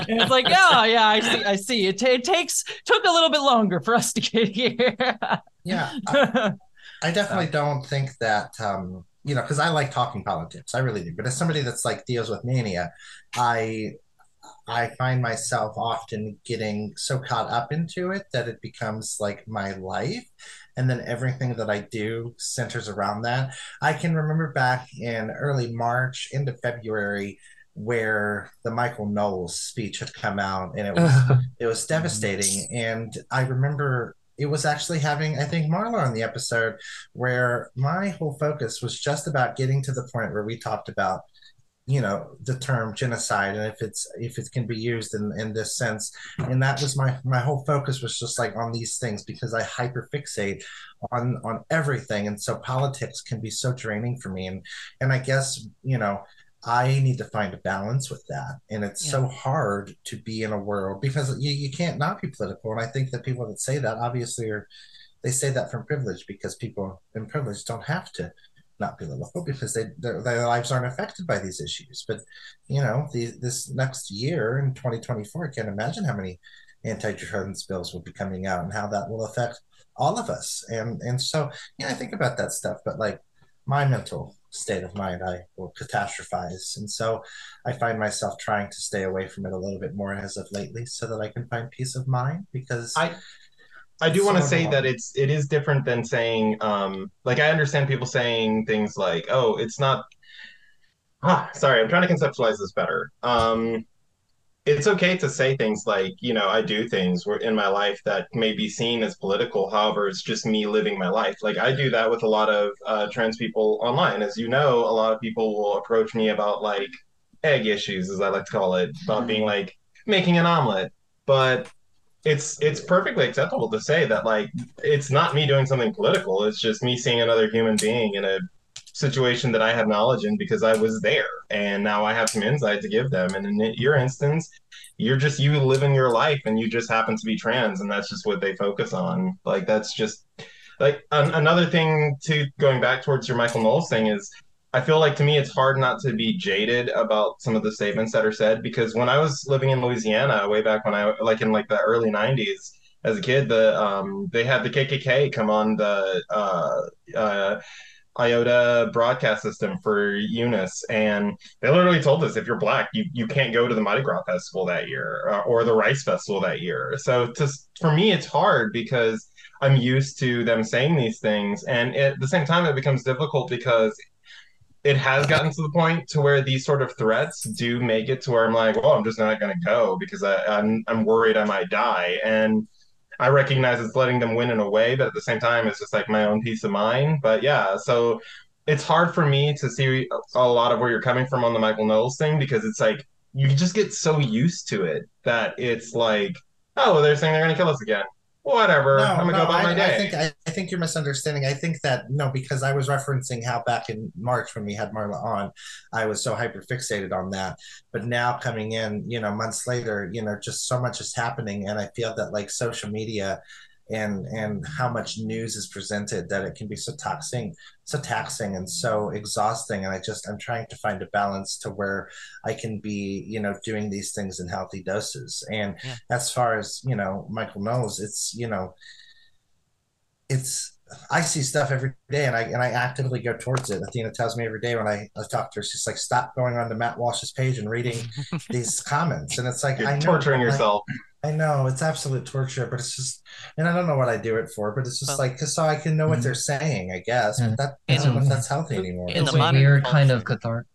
It's like oh yeah i see i see. It, ta- it takes took a little bit longer for us to get here. Yeah, I, I definitely don't think that um, you know because I like talking politics, I really do. But as somebody that's like deals with mania, I I find myself often getting so caught up into it that it becomes like my life. And then everything that I do centers around that. I can remember back in early March into February where the Michael Knowles speech had come out and it was it was devastating. And I remember it was actually having, I think, Marla on the episode where my whole focus was just about getting to the point where we talked about, you know, the term genocide and if it's if it can be used in, in this sense. And that was my my whole focus was just like on these things because I hyperfixate on on everything. And so politics can be so draining for me. And and I guess, you know, I need to find a balance with that. And it's so hard to be in a world because you, you can't not be political. And I think that people that say that obviously are, they say that from privilege because people in privilege don't have to not be political because they, their, their lives aren't affected by these issues. But, you know, the, this next year in 2024, I can't imagine how many anti-trans bills will be coming out and how that will affect all of us. And, and so, yeah, I think about that stuff, but like my mental state of mind, I will catastrophize. And so I find myself trying to stay away from it a little bit more as of lately so that I can find peace of mind because I I do want to say that it's it is different than saying um like I understand people saying things like oh it's not ah sorry I'm trying to conceptualize this better um it's okay to say things like you know I do things in my life that may be seen as political. However it's just me living my life. Like I do that with a lot of uh, trans people online. As you know a lot of people will approach me about like egg issues as I like to call it about being like making an omelet. But it's it's perfectly acceptable to say that like it's not me doing something political. It's just me seeing another human being in a situation that i have knowledge in because i was there and now i have some insight to give them. And in your instance you're just you living your life and you just happen to be trans and that's just what they focus on. Like that's just like an- another thing to going back towards your michael knowles thing is I feel like to me it's hard not to be jaded about some of the statements that are said because when I was living in Louisiana way back when I like in like the early 90s as a kid the um they had the KKK come on the uh uh IOTA broadcast system for Eunice, and they literally told us if you're black, you, you can't go to the Mardi Gras festival that year uh, or the Rice Festival that year. So just for me, it's hard because I'm used to them saying these things, and at the same time, it becomes difficult because it has gotten to the point to where these sort of threats do make it to where I'm like, well, I'm just not going to go because I, I'm I'm worried I might die, and I recognize it's letting them win in a way, but at the same time, it's just like my own peace of mind. But yeah, so it's hard for me to see a lot of where you're coming from on the Michael Knowles thing because it's like you just get so used to it that it's like, oh, they're saying they're going to kill us again whatever. No, I'm gonna no, go about I, my day. I think I, I, think you're misunderstanding. I think that no, because I was referencing how back in March when we had Marla on, I was so hyper fixated on that. But now coming in, you know, months later, you know, just so much is happening, and I feel that like social media and and how much news is presented that it can be so taxing so taxing and so exhausting and i just i'm trying to find a balance to where i can be you know doing these things in healthy doses and yeah. as far as you know michael knowles it's you know it's I see stuff every day and I and I actively go towards it. Athena tells me every day when I, I talk to her, she's like, stop going on to Matt Walsh's page and reading these comments. And it's like You're I know, torturing yourself. I know it's absolute torture, but it's just, and I don't know what I do it for, but it's just well, like cause so I can know what mm-hmm. they're saying, I guess. But that I don't know if that's healthy anymore. In it's the a weird culture. kind of cathartic.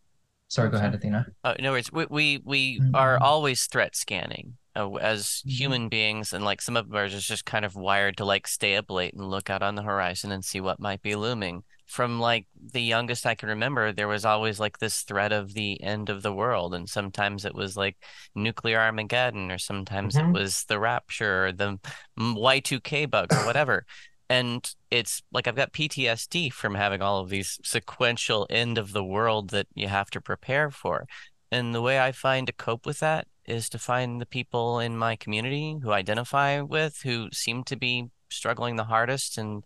Sorry, go ahead, Athena. Uh, no worries. We we, we mm-hmm. are always threat scanning uh, as mm-hmm. human beings, and like some of us are just kind of wired to like stay up late and look out on the horizon and see what might be looming from like the youngest I can remember, there was always like this threat of the end of the world. And sometimes it was like nuclear Armageddon, or sometimes mm-hmm. it was the rapture, or the Y2K bug, or whatever. and it's like I've got PTSD from having all of these sequential end of the world that you have to prepare for. And the way I find to cope with that is to find the people in my community who identify with, who seem to be struggling the hardest and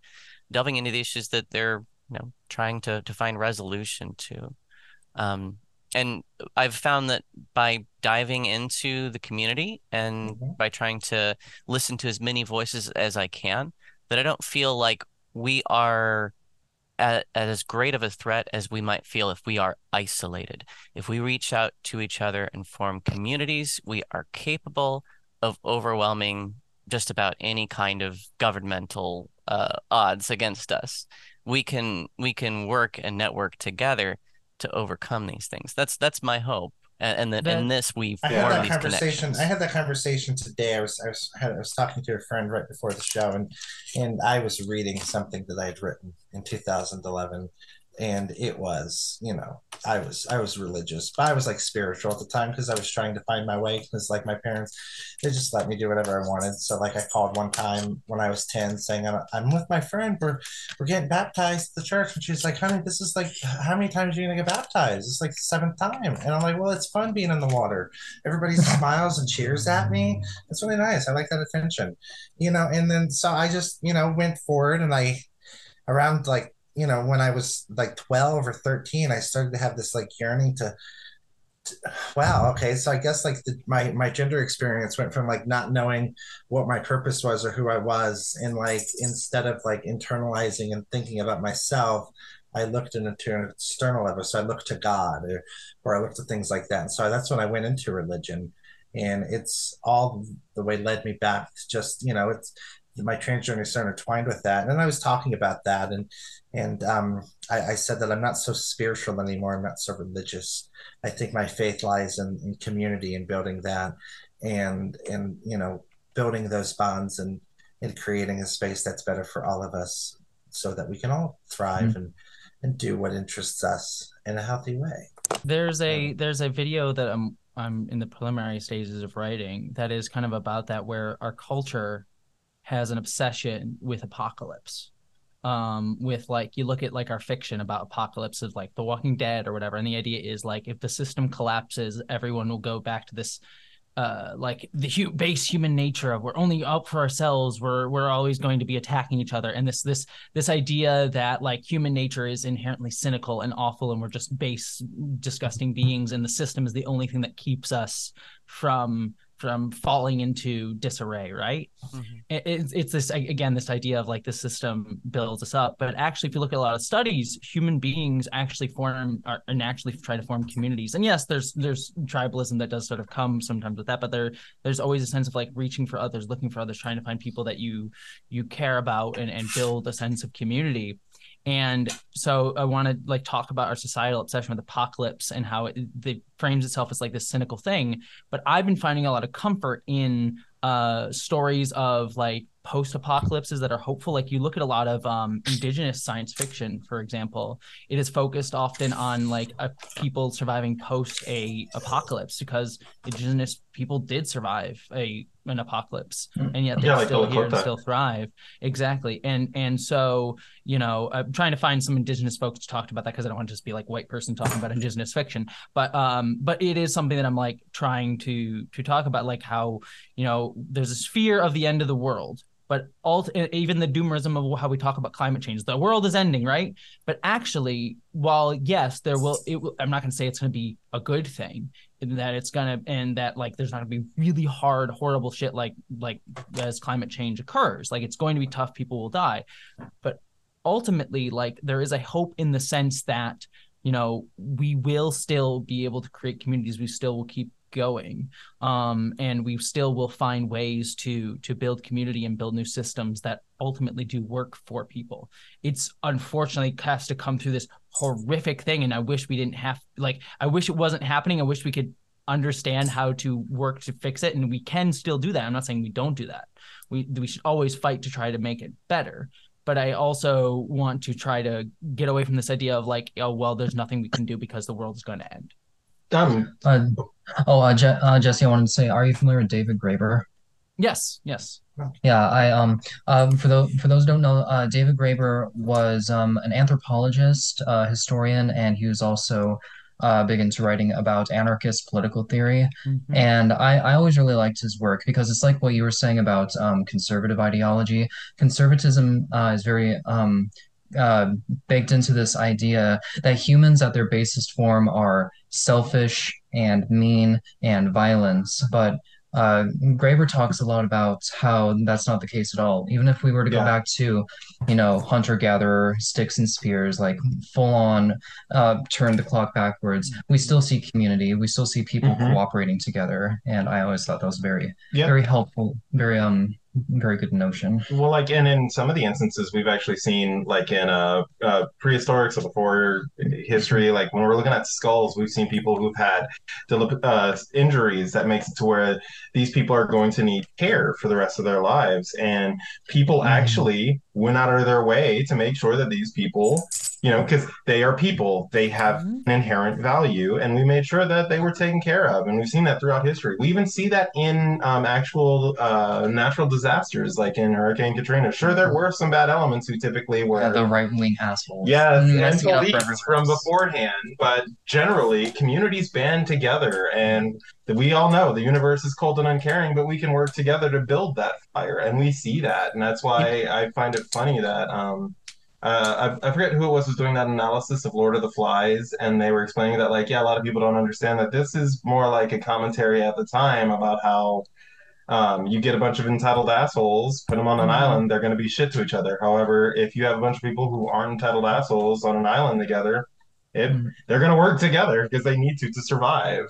delving into the issues that they're you know trying to to find resolution to. Um and i've found that by diving into the community and mm-hmm. by trying to listen to as many voices as i can that i don't feel like we are at, at as great of a threat as we might feel if we are isolated. If we reach out to each other and form communities we are capable of overwhelming just about any kind of governmental uh, odds against us we can we can work and network together to overcome these things. That's that's my hope. And, and that in this we I had that conversation. I had that conversation today. I was I was I was talking to a friend right before the show, and and I was reading something that I had written in 2011, and it was you know i was i was religious but i was like spiritual at the time because i was trying to find my way because like my parents they just let me do whatever i wanted. So like i called one time when i was 10 saying i'm, I'm with my friend. We're we're getting baptized at the church. And she's like honey this is like how many times are you gonna get baptized? It's like the seventh time. And i'm like well it's fun being in the water. Everybody smiles and cheers at me. It's really nice. I like that attention. You know and then so i just you know went forward and i around like you know, when I was like 12 or 13, I started to have this like yearning to, to wow, okay. So I guess like the, my, my gender experience went from like not knowing what my purpose was or who I was. And like, instead of like internalizing and thinking about myself, I looked into an external level. So I looked to God or, or I looked at things like that. And so that's when I went into religion and it's all the way led me back to just, you know, it's, my transgender is so intertwined with that. And I was talking about that and and um, I, I, said that I'm not so spiritual anymore. I'm not so religious. I think my faith lies in, in community and building that, and and you know building those bonds and and creating a space that's better for all of us, so that we can all thrive mm-hmm. and and do what interests us in a healthy way. There's a there's a video that I'm I'm in the preliminary stages of writing that is kind of about that where our culture has an obsession with apocalypse um with like you look at like our fiction about apocalypses like the walking dead or whatever and the idea is like if the system collapses everyone will go back to this uh like the hu- base human nature of we're only out for ourselves we're we're always going to be attacking each other and this this this idea that like human nature is inherently cynical and awful and we're just base disgusting beings and the system is the only thing that keeps us from from falling into disarray right? Mhm. it's, it's this again this idea of like the system builds us up. But actually if you look at a lot of studies human beings actually form are, and actually try to form communities. And yes there's there's tribalism that does sort of come sometimes with that but there there's always a sense of like reaching for others looking for others trying to find people that you you care about and, and build a sense of community and so i want to like talk about our societal obsession with apocalypse and how it, it frames itself as like this cynical thing. But i've been finding a lot of comfort in uh stories of like post-apocalypses that are hopeful. Like you look at a lot of um indigenous science fiction for example. It is focused often on like a people surviving post a apocalypse because indigenous people did survive a an apocalypse. And yet they're Yeah, like still here and still thrive. Exactly. And and so you know i'm trying to find some indigenous folks to talk about that because i don't want to just be like white person talking about indigenous fiction. But um but it is something that i'm like trying to to talk about like how you know there's this fear of the end of the world but all even the doomerism of how we talk about climate change the world is ending right? But actually while yes there will will, i'm not going to say it's going to be a good thing and that it's going to and that like there's not going to be really hard horrible shit like like as climate change occurs. Like it's going to be tough people will die. But ultimately like there is a hope in the sense that you know we will still be able to create communities. We still will keep going. Um and we still will find ways to to build community and build new systems that ultimately do work for people. It's unfortunately has to come through this horrific thing and i wish we didn't have like i wish it wasn't happening. I wish we could understand how to work to fix it and we can still do that. I'm not saying we don't do that. We we should always fight to try to make it better. But I also want to try to get away from this idea of like, oh well, there's nothing we can do because the world is going to end. Um, Uh, oh, uh, Je uh, Jessie, I wanted to say, are you familiar with David Graeber? Yes, yes. Yeah, I um um for those for those who don't know, uh, David Graeber was um an anthropologist, uh, historian, and he was also uh, big into writing about anarchist political theory. Mhm. And I, I always really liked his work because it's like what you were saying about um, conservative ideology. Conservatism uh, is very um, uh, baked into this idea that humans at their basest form are selfish and mean and violence. But uh, Graeber talks a lot about how that's not the case at all. Even if we were to go back to, you know, hunter-gatherer, sticks and spears, like full on uh, turn the clock backwards, we still see community. We still see people Mhm. cooperating together. And I always thought that was very, Yeah. very helpful, very um, very good notion. Well, like, and in some of the instances, we've actually seen, like, in uh, uh, prehistoric, so before history, like when we're looking at skulls, we've seen people who've had uh, injuries that makes it to where these people are going to need care for the rest of their lives. And people Mhm. actually went out of their way to make sure that these people, you know, because they are people, they have Mhm. an inherent value, and we made sure that they were taken care of. And we've seen that throughout history. We even see that in um, actual uh, natural disasters, like in Hurricane Katrina. Sure, there were some bad elements who typically were. Yeah, the right-wing assholes. Yes, Mm, and messing it up for police from beforehand, but generally, communities band together, and we all know the universe is cold and uncaring, but we can work together to build that fire, and we see that, and that's why I find it funny that um, uh, I, I forget who it was was doing that analysis of Lord of the Flies, and they were explaining that like, yeah, a lot of people don't understand that this is more like a commentary at the time about how. Um, you get a bunch of entitled assholes, put them on an Mhm. island, they're going to be shit to each other. However, if you have a bunch of people who aren't entitled assholes on an island together, it, Mhm. they're going to work together because they need to to survive.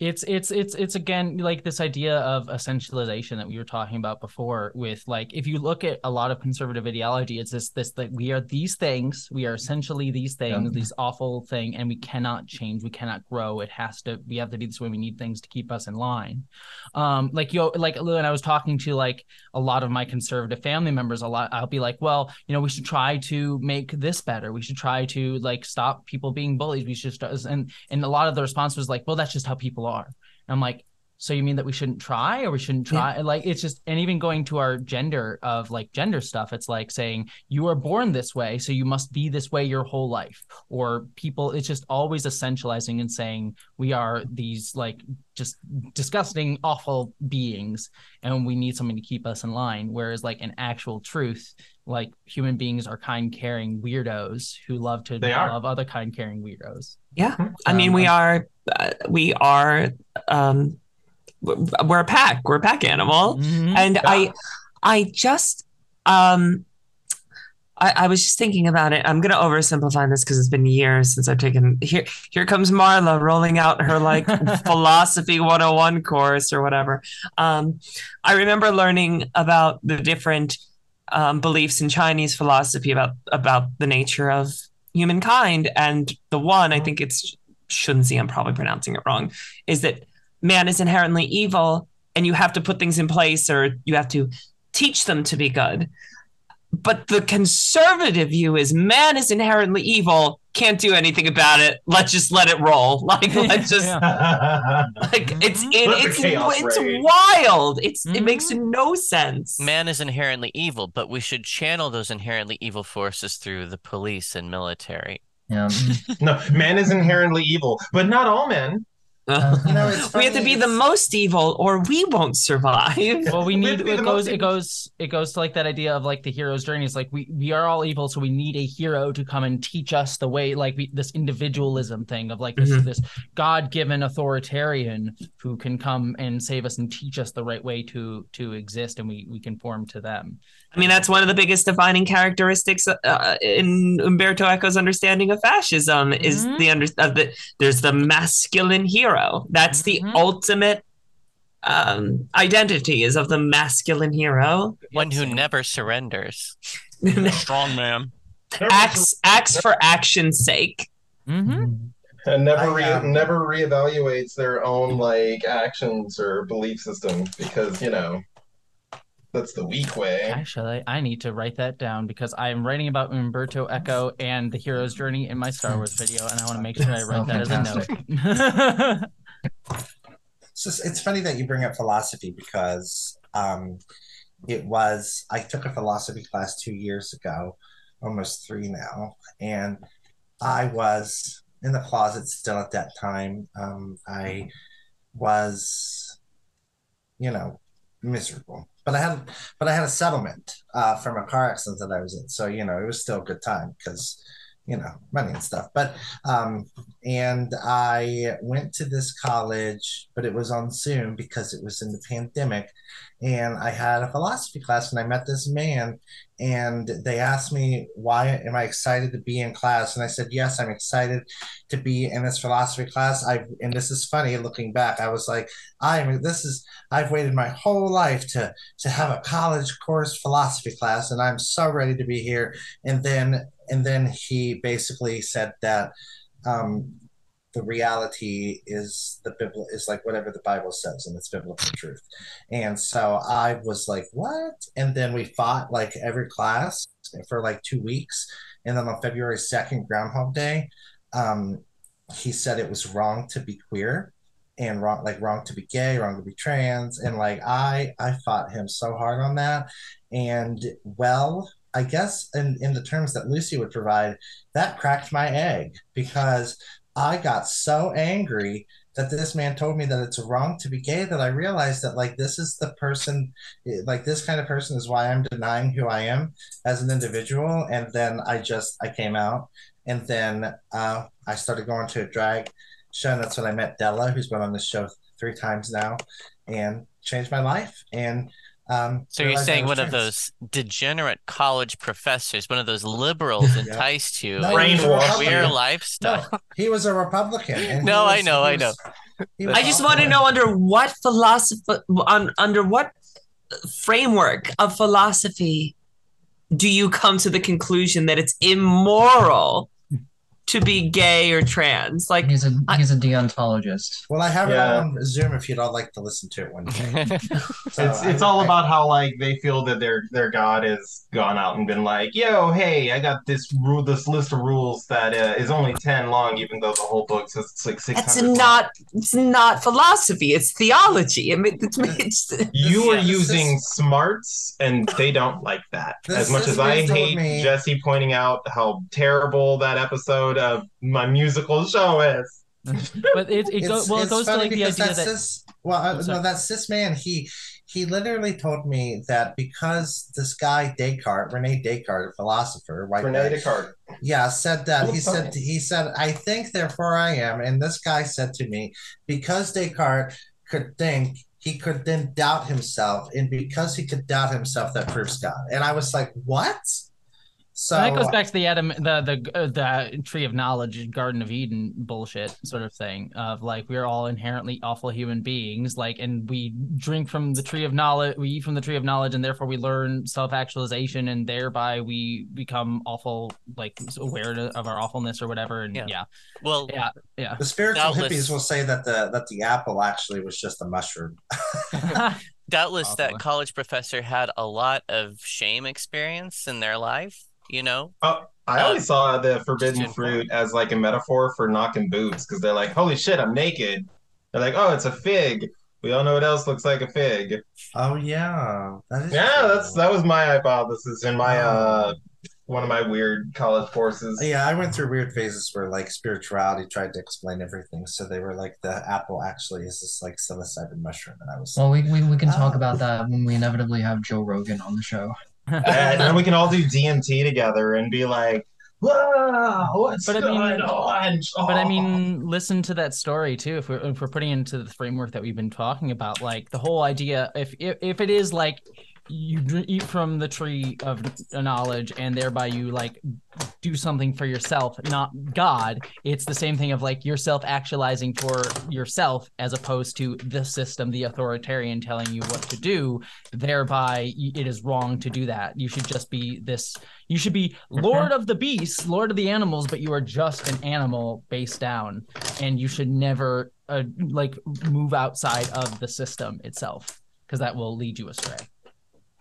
It's it's it's it's again like this idea of essentialization that we were talking about before with like if you look at a lot of conservative ideology it's this this that we are these things we are essentially these things Yeah. these awful thing and we cannot change we cannot grow. It has to we have to be this way. We need things to keep us in line. Um like you like when i was talking to like a lot of my conservative family members a lot i'll be like well you know we should try to make this better. We should try to like stop people being bullies. We should st-, and and a lot of the response was like well that's just how people are. And i'm like so you mean that we shouldn't try or we shouldn't try? Like it's just and even going to our gender of like gender stuff it's like saying you are born this way so you must be this way your whole life. Or people it's just always essentializing and saying we are these like just disgusting awful beings and we need something to keep us in line. Whereas like an actual truth like human beings are kind caring weirdos who love to They are. love other kind caring weirdos Yeah. I mean, we are, uh, we are, um, we're a pack. We're a pack animal, Mhm. and I, I just, um, I, I was just thinking about it. I'm gonna oversimplify this because it's been years since I've taken here. Here comes Marla rolling out her like philosophy 101 course or whatever. Um, I remember learning about the different um, beliefs in Chinese philosophy about about the nature of humankind, and the one I mm-hmm. think it's Xunzi. I'm probably pronouncing it wrong. Is that man is inherently evil, and you have to put things in place, or you have to teach them to be good. But the conservative view is man is inherently evil, can't do anything about it. Let's just let it roll. Like let's just like it's it, it's it's rage. wild. It's it Mhm. makes no sense. Man is inherently evil, but we should channel those inherently evil forces through the police and military. Yeah. no, man is inherently evil, but not all men. Uh, You know, it's we have to be the most evil, or we won't survive. Well, we We need have to be it goes it goes it goes to like that idea of like the hero's journey. It's like we we are all evil, so we need a hero to come and teach us the way. Like we, this individualism thing of like this Mhm. this God given authoritarian who can come and save us and teach us the right way to to exist, and we we conform to them. I mean, that's one of the biggest defining characteristics uh, in Umberto Eco's understanding of fascism is Mhm. the under of the there's the masculine hero. That's the Mhm. ultimate um, identity is of the masculine hero. One who never surrenders. Strong man. acts acts for action's sake. Mm-hmm. And never re- um, never reevaluates their own like actions or belief system because you know that's the weak way. Actually, I need to write that down because I am writing about Umberto Eco and the hero's journey in my Star Wars video, and I want to make sure I write Oh, that as a note. It's just it's funny that you bring up philosophy because um, it was I took a philosophy class two years ago, almost three now, and I was in the closet still at that time. Um, I was, you know, miserable, but I had but I had a settlement uh, from a car accident that I was in, so you know it was still a good time because you know money and stuff. But um, and I went to this college, but it was on Zoom because it was in the pandemic. And I had a philosophy class, and I met this man, and they asked me, Why am I excited to be in class? And I said, Yes, I'm excited to be in this philosophy class. I and this is funny looking back. I was like, I'm this is I've waited my whole life to to have a college course philosophy class, and I'm so ready to be here. And then and then he basically said that um, the reality is the bible is like whatever the bible says and it's biblical truth. And so i was like what? And then we fought like every class for like two weeks. And then on february 2nd groundhog day um, he said it was wrong to be queer and wrong like wrong to be gay wrong to be trans. And like i i fought him so hard on that. And well i guess in in the terms that Lusi would provide that cracked my egg because I got so angry that this man told me that it's wrong to be gay that I realized that like this is the person like this kind of person is why I'm denying who I am as an individual. And then I just I came out and then uh, I started going to a drag show. And that's when I met Della who's been on this show three times now and changed my life. And um, So you're saying one of those degenerate college professors, one of those liberals enticed you No, he was into a a Republican. queer No, lifestyle. he was a Republican. No, I was- know, I know. was- he was I just want to know under what philosophy, on under what framework of philosophy do you come to the conclusion that it's immoral to be gay or trans? Like, He's a I- he's a deontologist. Well, I have it on Zoom if you'd all like to listen to it one day. So It's I- it's all I- about how like they feel that their their god has gone out and been like, yo, hey, I got this rule, this list of rules that uh, is only ten long, even though the whole book says it's like six that's not it's not philosophy. It's theology. I mean, it's, it's You are This is- using smarts, and they don't like that. As much as I hate me- Jessie pointing out how terrible that episode of my musical show is. but it, it goes well. It it's goes to funny like the because idea that that cis, well, uh, Oh, no, that cis man, he he literally told me that because this guy Descartes, Rene Descartes, a philosopher, white Rene guy, Descartes. yeah, said that he Oh, said he said I think therefore I am, and this guy said to me because Descartes could think he could then doubt himself, and because he could doubt himself, that proves God. And I was like, what? So that goes back to the Adam, the the uh, the tree of knowledge, Garden of Eden bullshit sort of thing. Of like we're all inherently awful human beings, like, and we drink from the tree of knowledge, we eat from the tree of knowledge, and therefore we learn self actualization, and thereby we become awful, like aware of our awfulness or whatever. And Yeah. yeah, Well, yeah, yeah. the spiritual Doubtless. hippies will say that the that the apple actually was just a mushroom. doubtless that college professor had a lot of shame experience in their life, you know? I Uh, always saw the forbidden fruit as like a metaphor for knocking boots because they're like, "Holy shit, I'm naked." They're like, "Oh, it's a fig." We all know what else looks like a fig. Oh yeah, that is Yeah, true. that's that was my hypothesis in my uh one of my weird college courses. Yeah, I went through weird phases where like spirituality tried to explain everything. So they were like, the apple actually is this like psilocybin mushroom, and I was Well, we, we, we can talk Oh. about that when we inevitably have Joe Rogan on the show. And then we can all do DMT together and be like, "Whoa, what's But I mean- going on?" But I Oh. mean, listen to that story too. If we're if we're putting into the framework that we've been talking about, like the whole idea, if if, if it is like you eat from the tree of knowledge and thereby you like do something for yourself, not God. It's the same thing of like yourself actualizing for yourself as opposed to the system, the authoritarian telling you what to do. Thereby, it is wrong to do that. You should just be this. You should be Lord of the beasts, Lord of the animals, but you are just an animal based down, and you should never uh, like move outside of the system itself because that will lead you astray.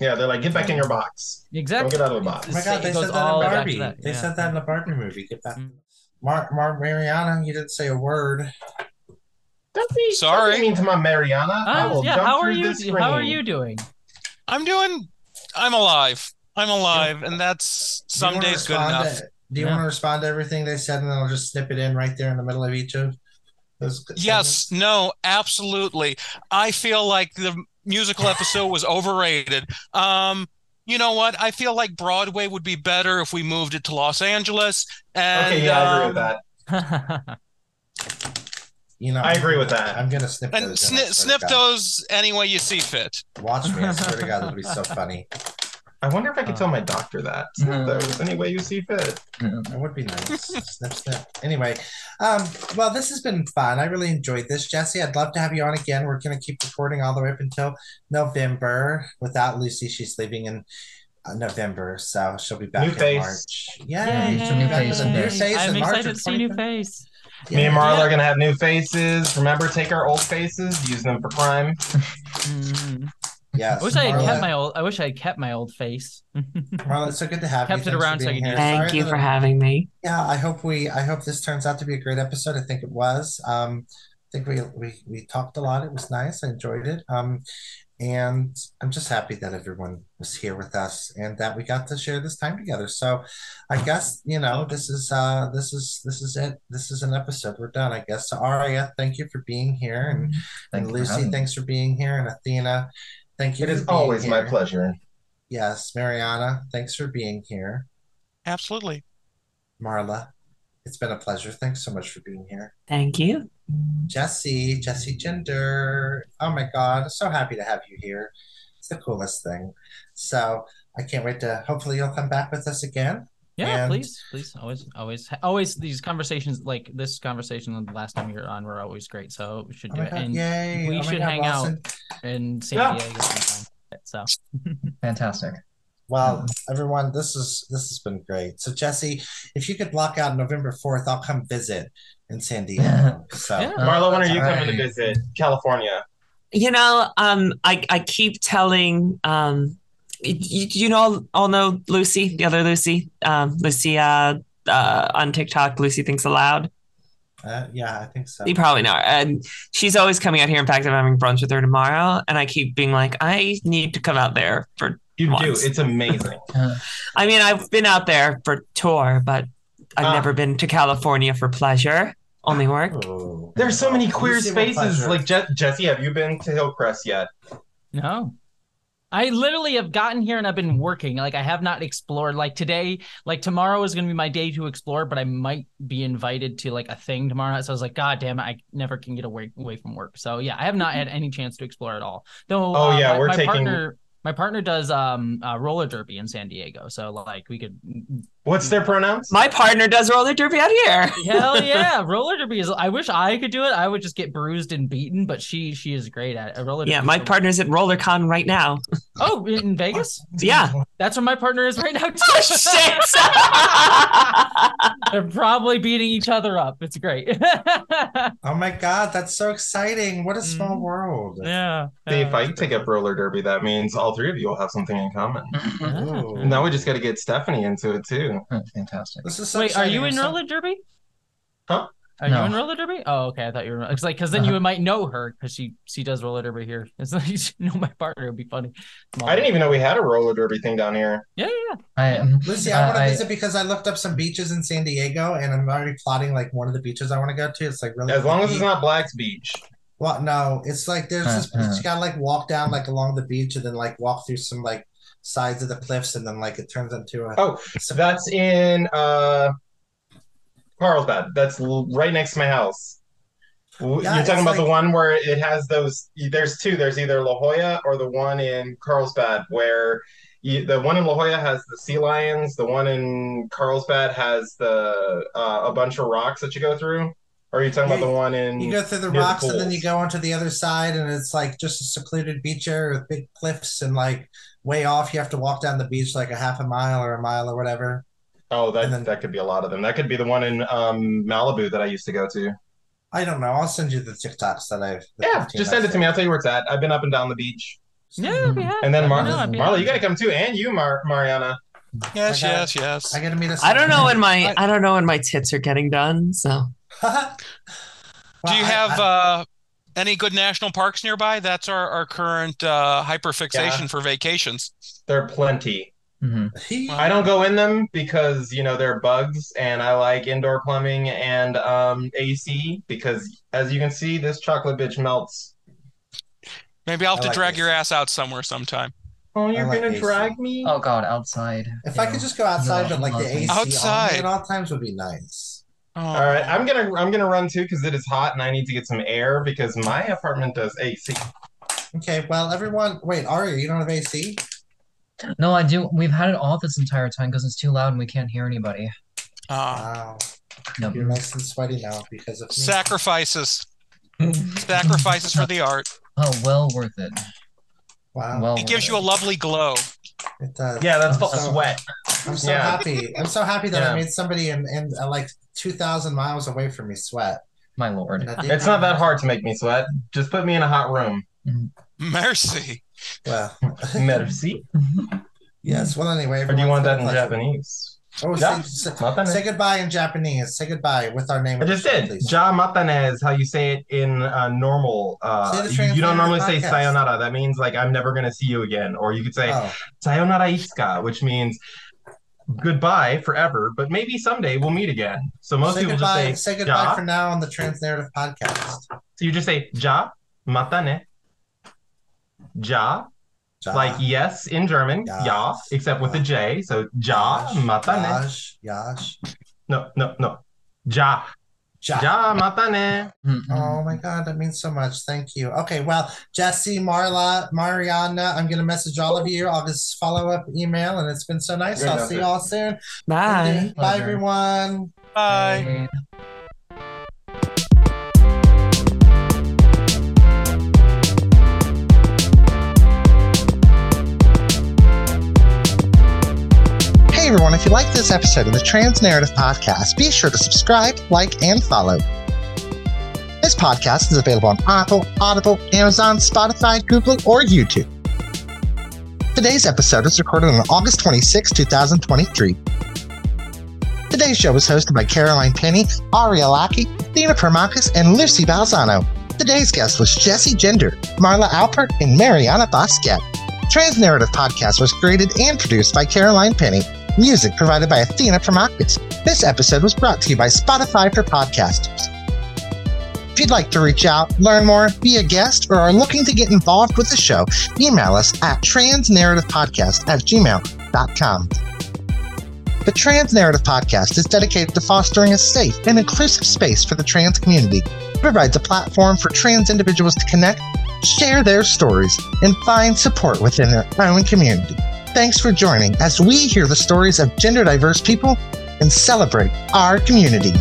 Yeah, they're like, "Get back in your box. Exactly. Don't Exactly. get out of the box." Oh my god, they said that in Barbie. that, They yeah. said that in the Barbie movie. Get back. Mm. Mar, Mar, Mariana, you didn't say a word. Don't be Sorry. don't be mean to my Mariana. I Uh, will yeah. jump How are you? How are you doing? I'm doing. I'm alive. I'm alive, and that's some days good enough. to- do you Yeah. want to respond to everything they said, and then I'll just snip it in right there in the middle of each of those? Yes, no, absolutely. I feel like the musical episode was overrated. Um, you know what? I feel like Broadway would be better if we moved it to Los Angeles. And Okay, yeah, I agree with um, that. You know, I agree with that. I'm gonna snip And those. in, I snip, swear to snip God. those any way you see fit. Watch me! I swear to God, it'll be so funny. I wonder if I could Uh, tell my doctor that. There's any way you see fit. It would be nice. snip, snip. Anyway, um, well, this has been fun. I really enjoyed this, Jessie. I'd love to have you on again. We're gonna keep recording all the way up until November. Without Lusi, she's leaving in uh, November, so she'll be back New in face. March. Yay! Yay, some new Back face with a in new face I'm in March excited of to see new 2020. face. Me and Yeah. Marla are gonna have new faces. Remember, take our old faces, use them for crime. Mhm. Yes. I wish I had Marla, kept my old. I wish I had kept my old face. Marla, it's so good to have Kept you. it around so I being could here. Thank Sorry you for having me. Yeah, I hope we I hope this turns out to be a great episode. I think it was. Um I think we we we talked a lot. It was nice. I enjoyed it. Um and I'm just happy that everyone was here with us and that we got to share this time together. So I guess, you know, this is uh this is this is it. This is an episode. We're done, I guess. So Ariya, thank you for being here and, and you for Lusi, thanks for being here and Athena, thank you It for is being always my pleasure. Yes, Mariana, thanks for being here. Absolutely. Marla, it's been a pleasure. Thanks so much for being here. Thank you. Jessie, Jessie Gender. Oh my God, so happy to have you here. It's the coolest thing. So I can't wait to. Hopefully, you'll come back with us again. Yeah, And- please, please, always, always, always. These conversations, like this conversation the last time you were on, were always great. So we should Oh do my it, God, and yay! we oh should God, hang out in San Yeah. Diego sometime. So Fantastic. Well, everyone, this is this has been great. So Jessie, if you could block out November fourth, I'll come visit in San Diego. So Yeah. Marla, when are you All coming to visit California? You know, um, I I keep telling um, you, you know, all know Lucy, the other Lucy, um, Lucy, uh, uh, on TikTok, Lucy thinks aloud. uh, yeah, I think so. You probably know her. And she's always coming out here. In fact, I'm having brunch with her tomorrow, and I keep being like, I need to come out there for. You Once. do. It's amazing. I mean, I've been out there for tour, but I've Ah. never been to California for pleasure. Only work. Ooh. There's so many queer spaces. Like Je- Jessie, have you been to Hillcrest yet? no, I literally have gotten here and I've been working. Like I have not explored. Like today, like tomorrow is going to be my day to explore, but I might be invited to like a thing tomorrow. So I was like, God damn it, I never can get away away from work. So yeah, I have not had any chance to explore at all. Though. Oh, uh, yeah, my, we're my taking- partner. My partner does um uh, roller derby in San Diego, so like we could. What's their pronouns? My partner does roller derby out here. Hell yeah, roller derby is. I wish I could do it. I would just get bruised and beaten, but she she is great at it. Roller. Yeah, derby my is so- partner's at RollerCon right now. Oh, in Vegas. Yeah. That's where my partner is right now too. Oh shit! They're probably beating each other up. It's great. Oh my god, that's so exciting! What a small Mhm. world. yeah. See, if I take up roller derby, that means all three of you will have something in common. Ooh. Now we just got to get Stephanie into it too. Oh, Fantastic. This is so Wait, are you in roller derby? Huh? Are No. you in roller derby? Oh, okay. I thought you were. It's like because then Uh-huh. you might know her because she she does roller derby here. It's like you should know my partner. It'd be funny. I didn't even know we had a roller derby thing down here. Yeah, yeah. I um, Lusi, I want to I- visit because I looked up some beaches in San Diego, and I'm already plotting like one of the beaches I want to go to. It's like really As long as it's not Black's Beach. Well, no, it's like there's this. Uh-uh. You gotta like walk down like along the beach, and then like walk through some like sides of the cliffs, and then like it turns into a. Oh, so that's in uh Carlsbad. That's right next to my house. Yeah, You're talking about the one where it has those. There's two. There's either La Jolla or the one in Carlsbad, where you, the one in La Jolla has the sea lions. The one in Carlsbad has the uh, a bunch of rocks that you go through. Or are you talking Yeah, about the one in? You go through the near the rocks, and then you go onto the other side, and it's like just a secluded beach area with big cliffs, and like way off, you have to walk down the beach like a half a mile or a mile or whatever. Oh, that then- that could be a lot of them. That could be the one in um, Malibu that I used to go to. I don't know. I'll send you the TikToks that I've. Yeah, just send it to me. saved. I'll tell you where it's at. I've been up and down the beach. Yeah, that'd be. And then Mar- know, Marla, you got to come too, and you, Mar- Mariana. Yes, I got- yes, yes. I gotta meet us. I don't know when my I don't know when my tits are getting done. So Do you have uh, any good national parks nearby? That's our, our current uh, hyperfixation Yeah. for vacations. There are plenty. mhm. I don't go in them because you know they're bugs, and I like indoor plumbing and um, AC because, as you can see, this chocolate bitch melts. Maybe I'll have I to like drag this. your ass out somewhere sometime. Oh, you're like gonna AC. drag me? Oh God, outside. If you I could just go outside, but like the AC Outside. me at all times would be nice. Oh. All right, I'm gonna I'm gonna run too because it is hot and I need to get some air because my apartment does AC. Okay, well, everyone, wait, Ariya, you don't have AC? No, I do. We've had it off this entire time because it's too loud and we can't hear anybody. Ah. Wow, Yep. you're nice and sweaty now because of me. sacrifices. Sacrifices for the art. Oh, well worth it. Wow, Well, It gives worth you a lovely glow. it does. Yeah, that's I'm called so- sweat. I'm so Yeah. happy. I'm so happy that Yeah. I made somebody and in uh, like 2,000 miles away from me sweat. My lord. And I didn't It's not that hard to make me sweat. Just put me in a hot room. Mercy. Well, Merci. yes. Well, anyway. Or do you want that in pleasure. Japanese? Oh, Yeah, say, say, say goodbye in Japanese. Say goodbye with our name. I just show, did. please. Ja matane is how you say it in uh, normal. Uh, you, you don't normally say sayonara. That means like I'm never gonna see you again. Or you could say Oh, sayonara itsuka, which means goodbye forever, but maybe someday we'll meet again. So most say people goodbye. just say Say goodbye ja. for now on the Trans Narrative Podcast. So you just say ja matane. Ja, Ja, like yes in German, Ja. ja, except with a J. So ja matane. Yash, Yash, No, no, no. Ja, Ja. ja matane. Mhm. Oh my God, that means so much. Thank you. Okay, well, Jessie, Marla, Mariana, I'm gonna message all of you. I'll just follow up email, and it's been so nice. Great I'll see you all soon. bye. Bye, Pleasure. everyone. Bye. Bye. Everyone, if you like this episode of the Trans Narrative Podcast, be sure to subscribe, like, and follow. This podcast is available on Apple, Audible, Amazon, Spotify, Google, or YouTube. Today's episode was recorded on August 26, 2023. Today's show was hosted by Caroline Penny, Ariya Lackey, Dina Promachus, and Lusi Balzano. Today's guest was Jessie Gender, Marla Alpert, and Mariana Bosquet. Trans Narrative Podcast was created and produced by Caroline Penny. Music provided by Athena Promachus. This episode was brought to you by Spotify for Podcasters. If you'd like to reach out, learn more, be a guest, or are looking to get involved with the show, email us at transnarrativepodcast at gmail.com. The Trans Narrative Podcast is dedicated to fostering a safe and inclusive space for the trans community. It provides a platform for trans individuals to connect, share their stories, and find support within their own community. Thanks for joining as we hear the stories of gender diverse people and celebrate our community.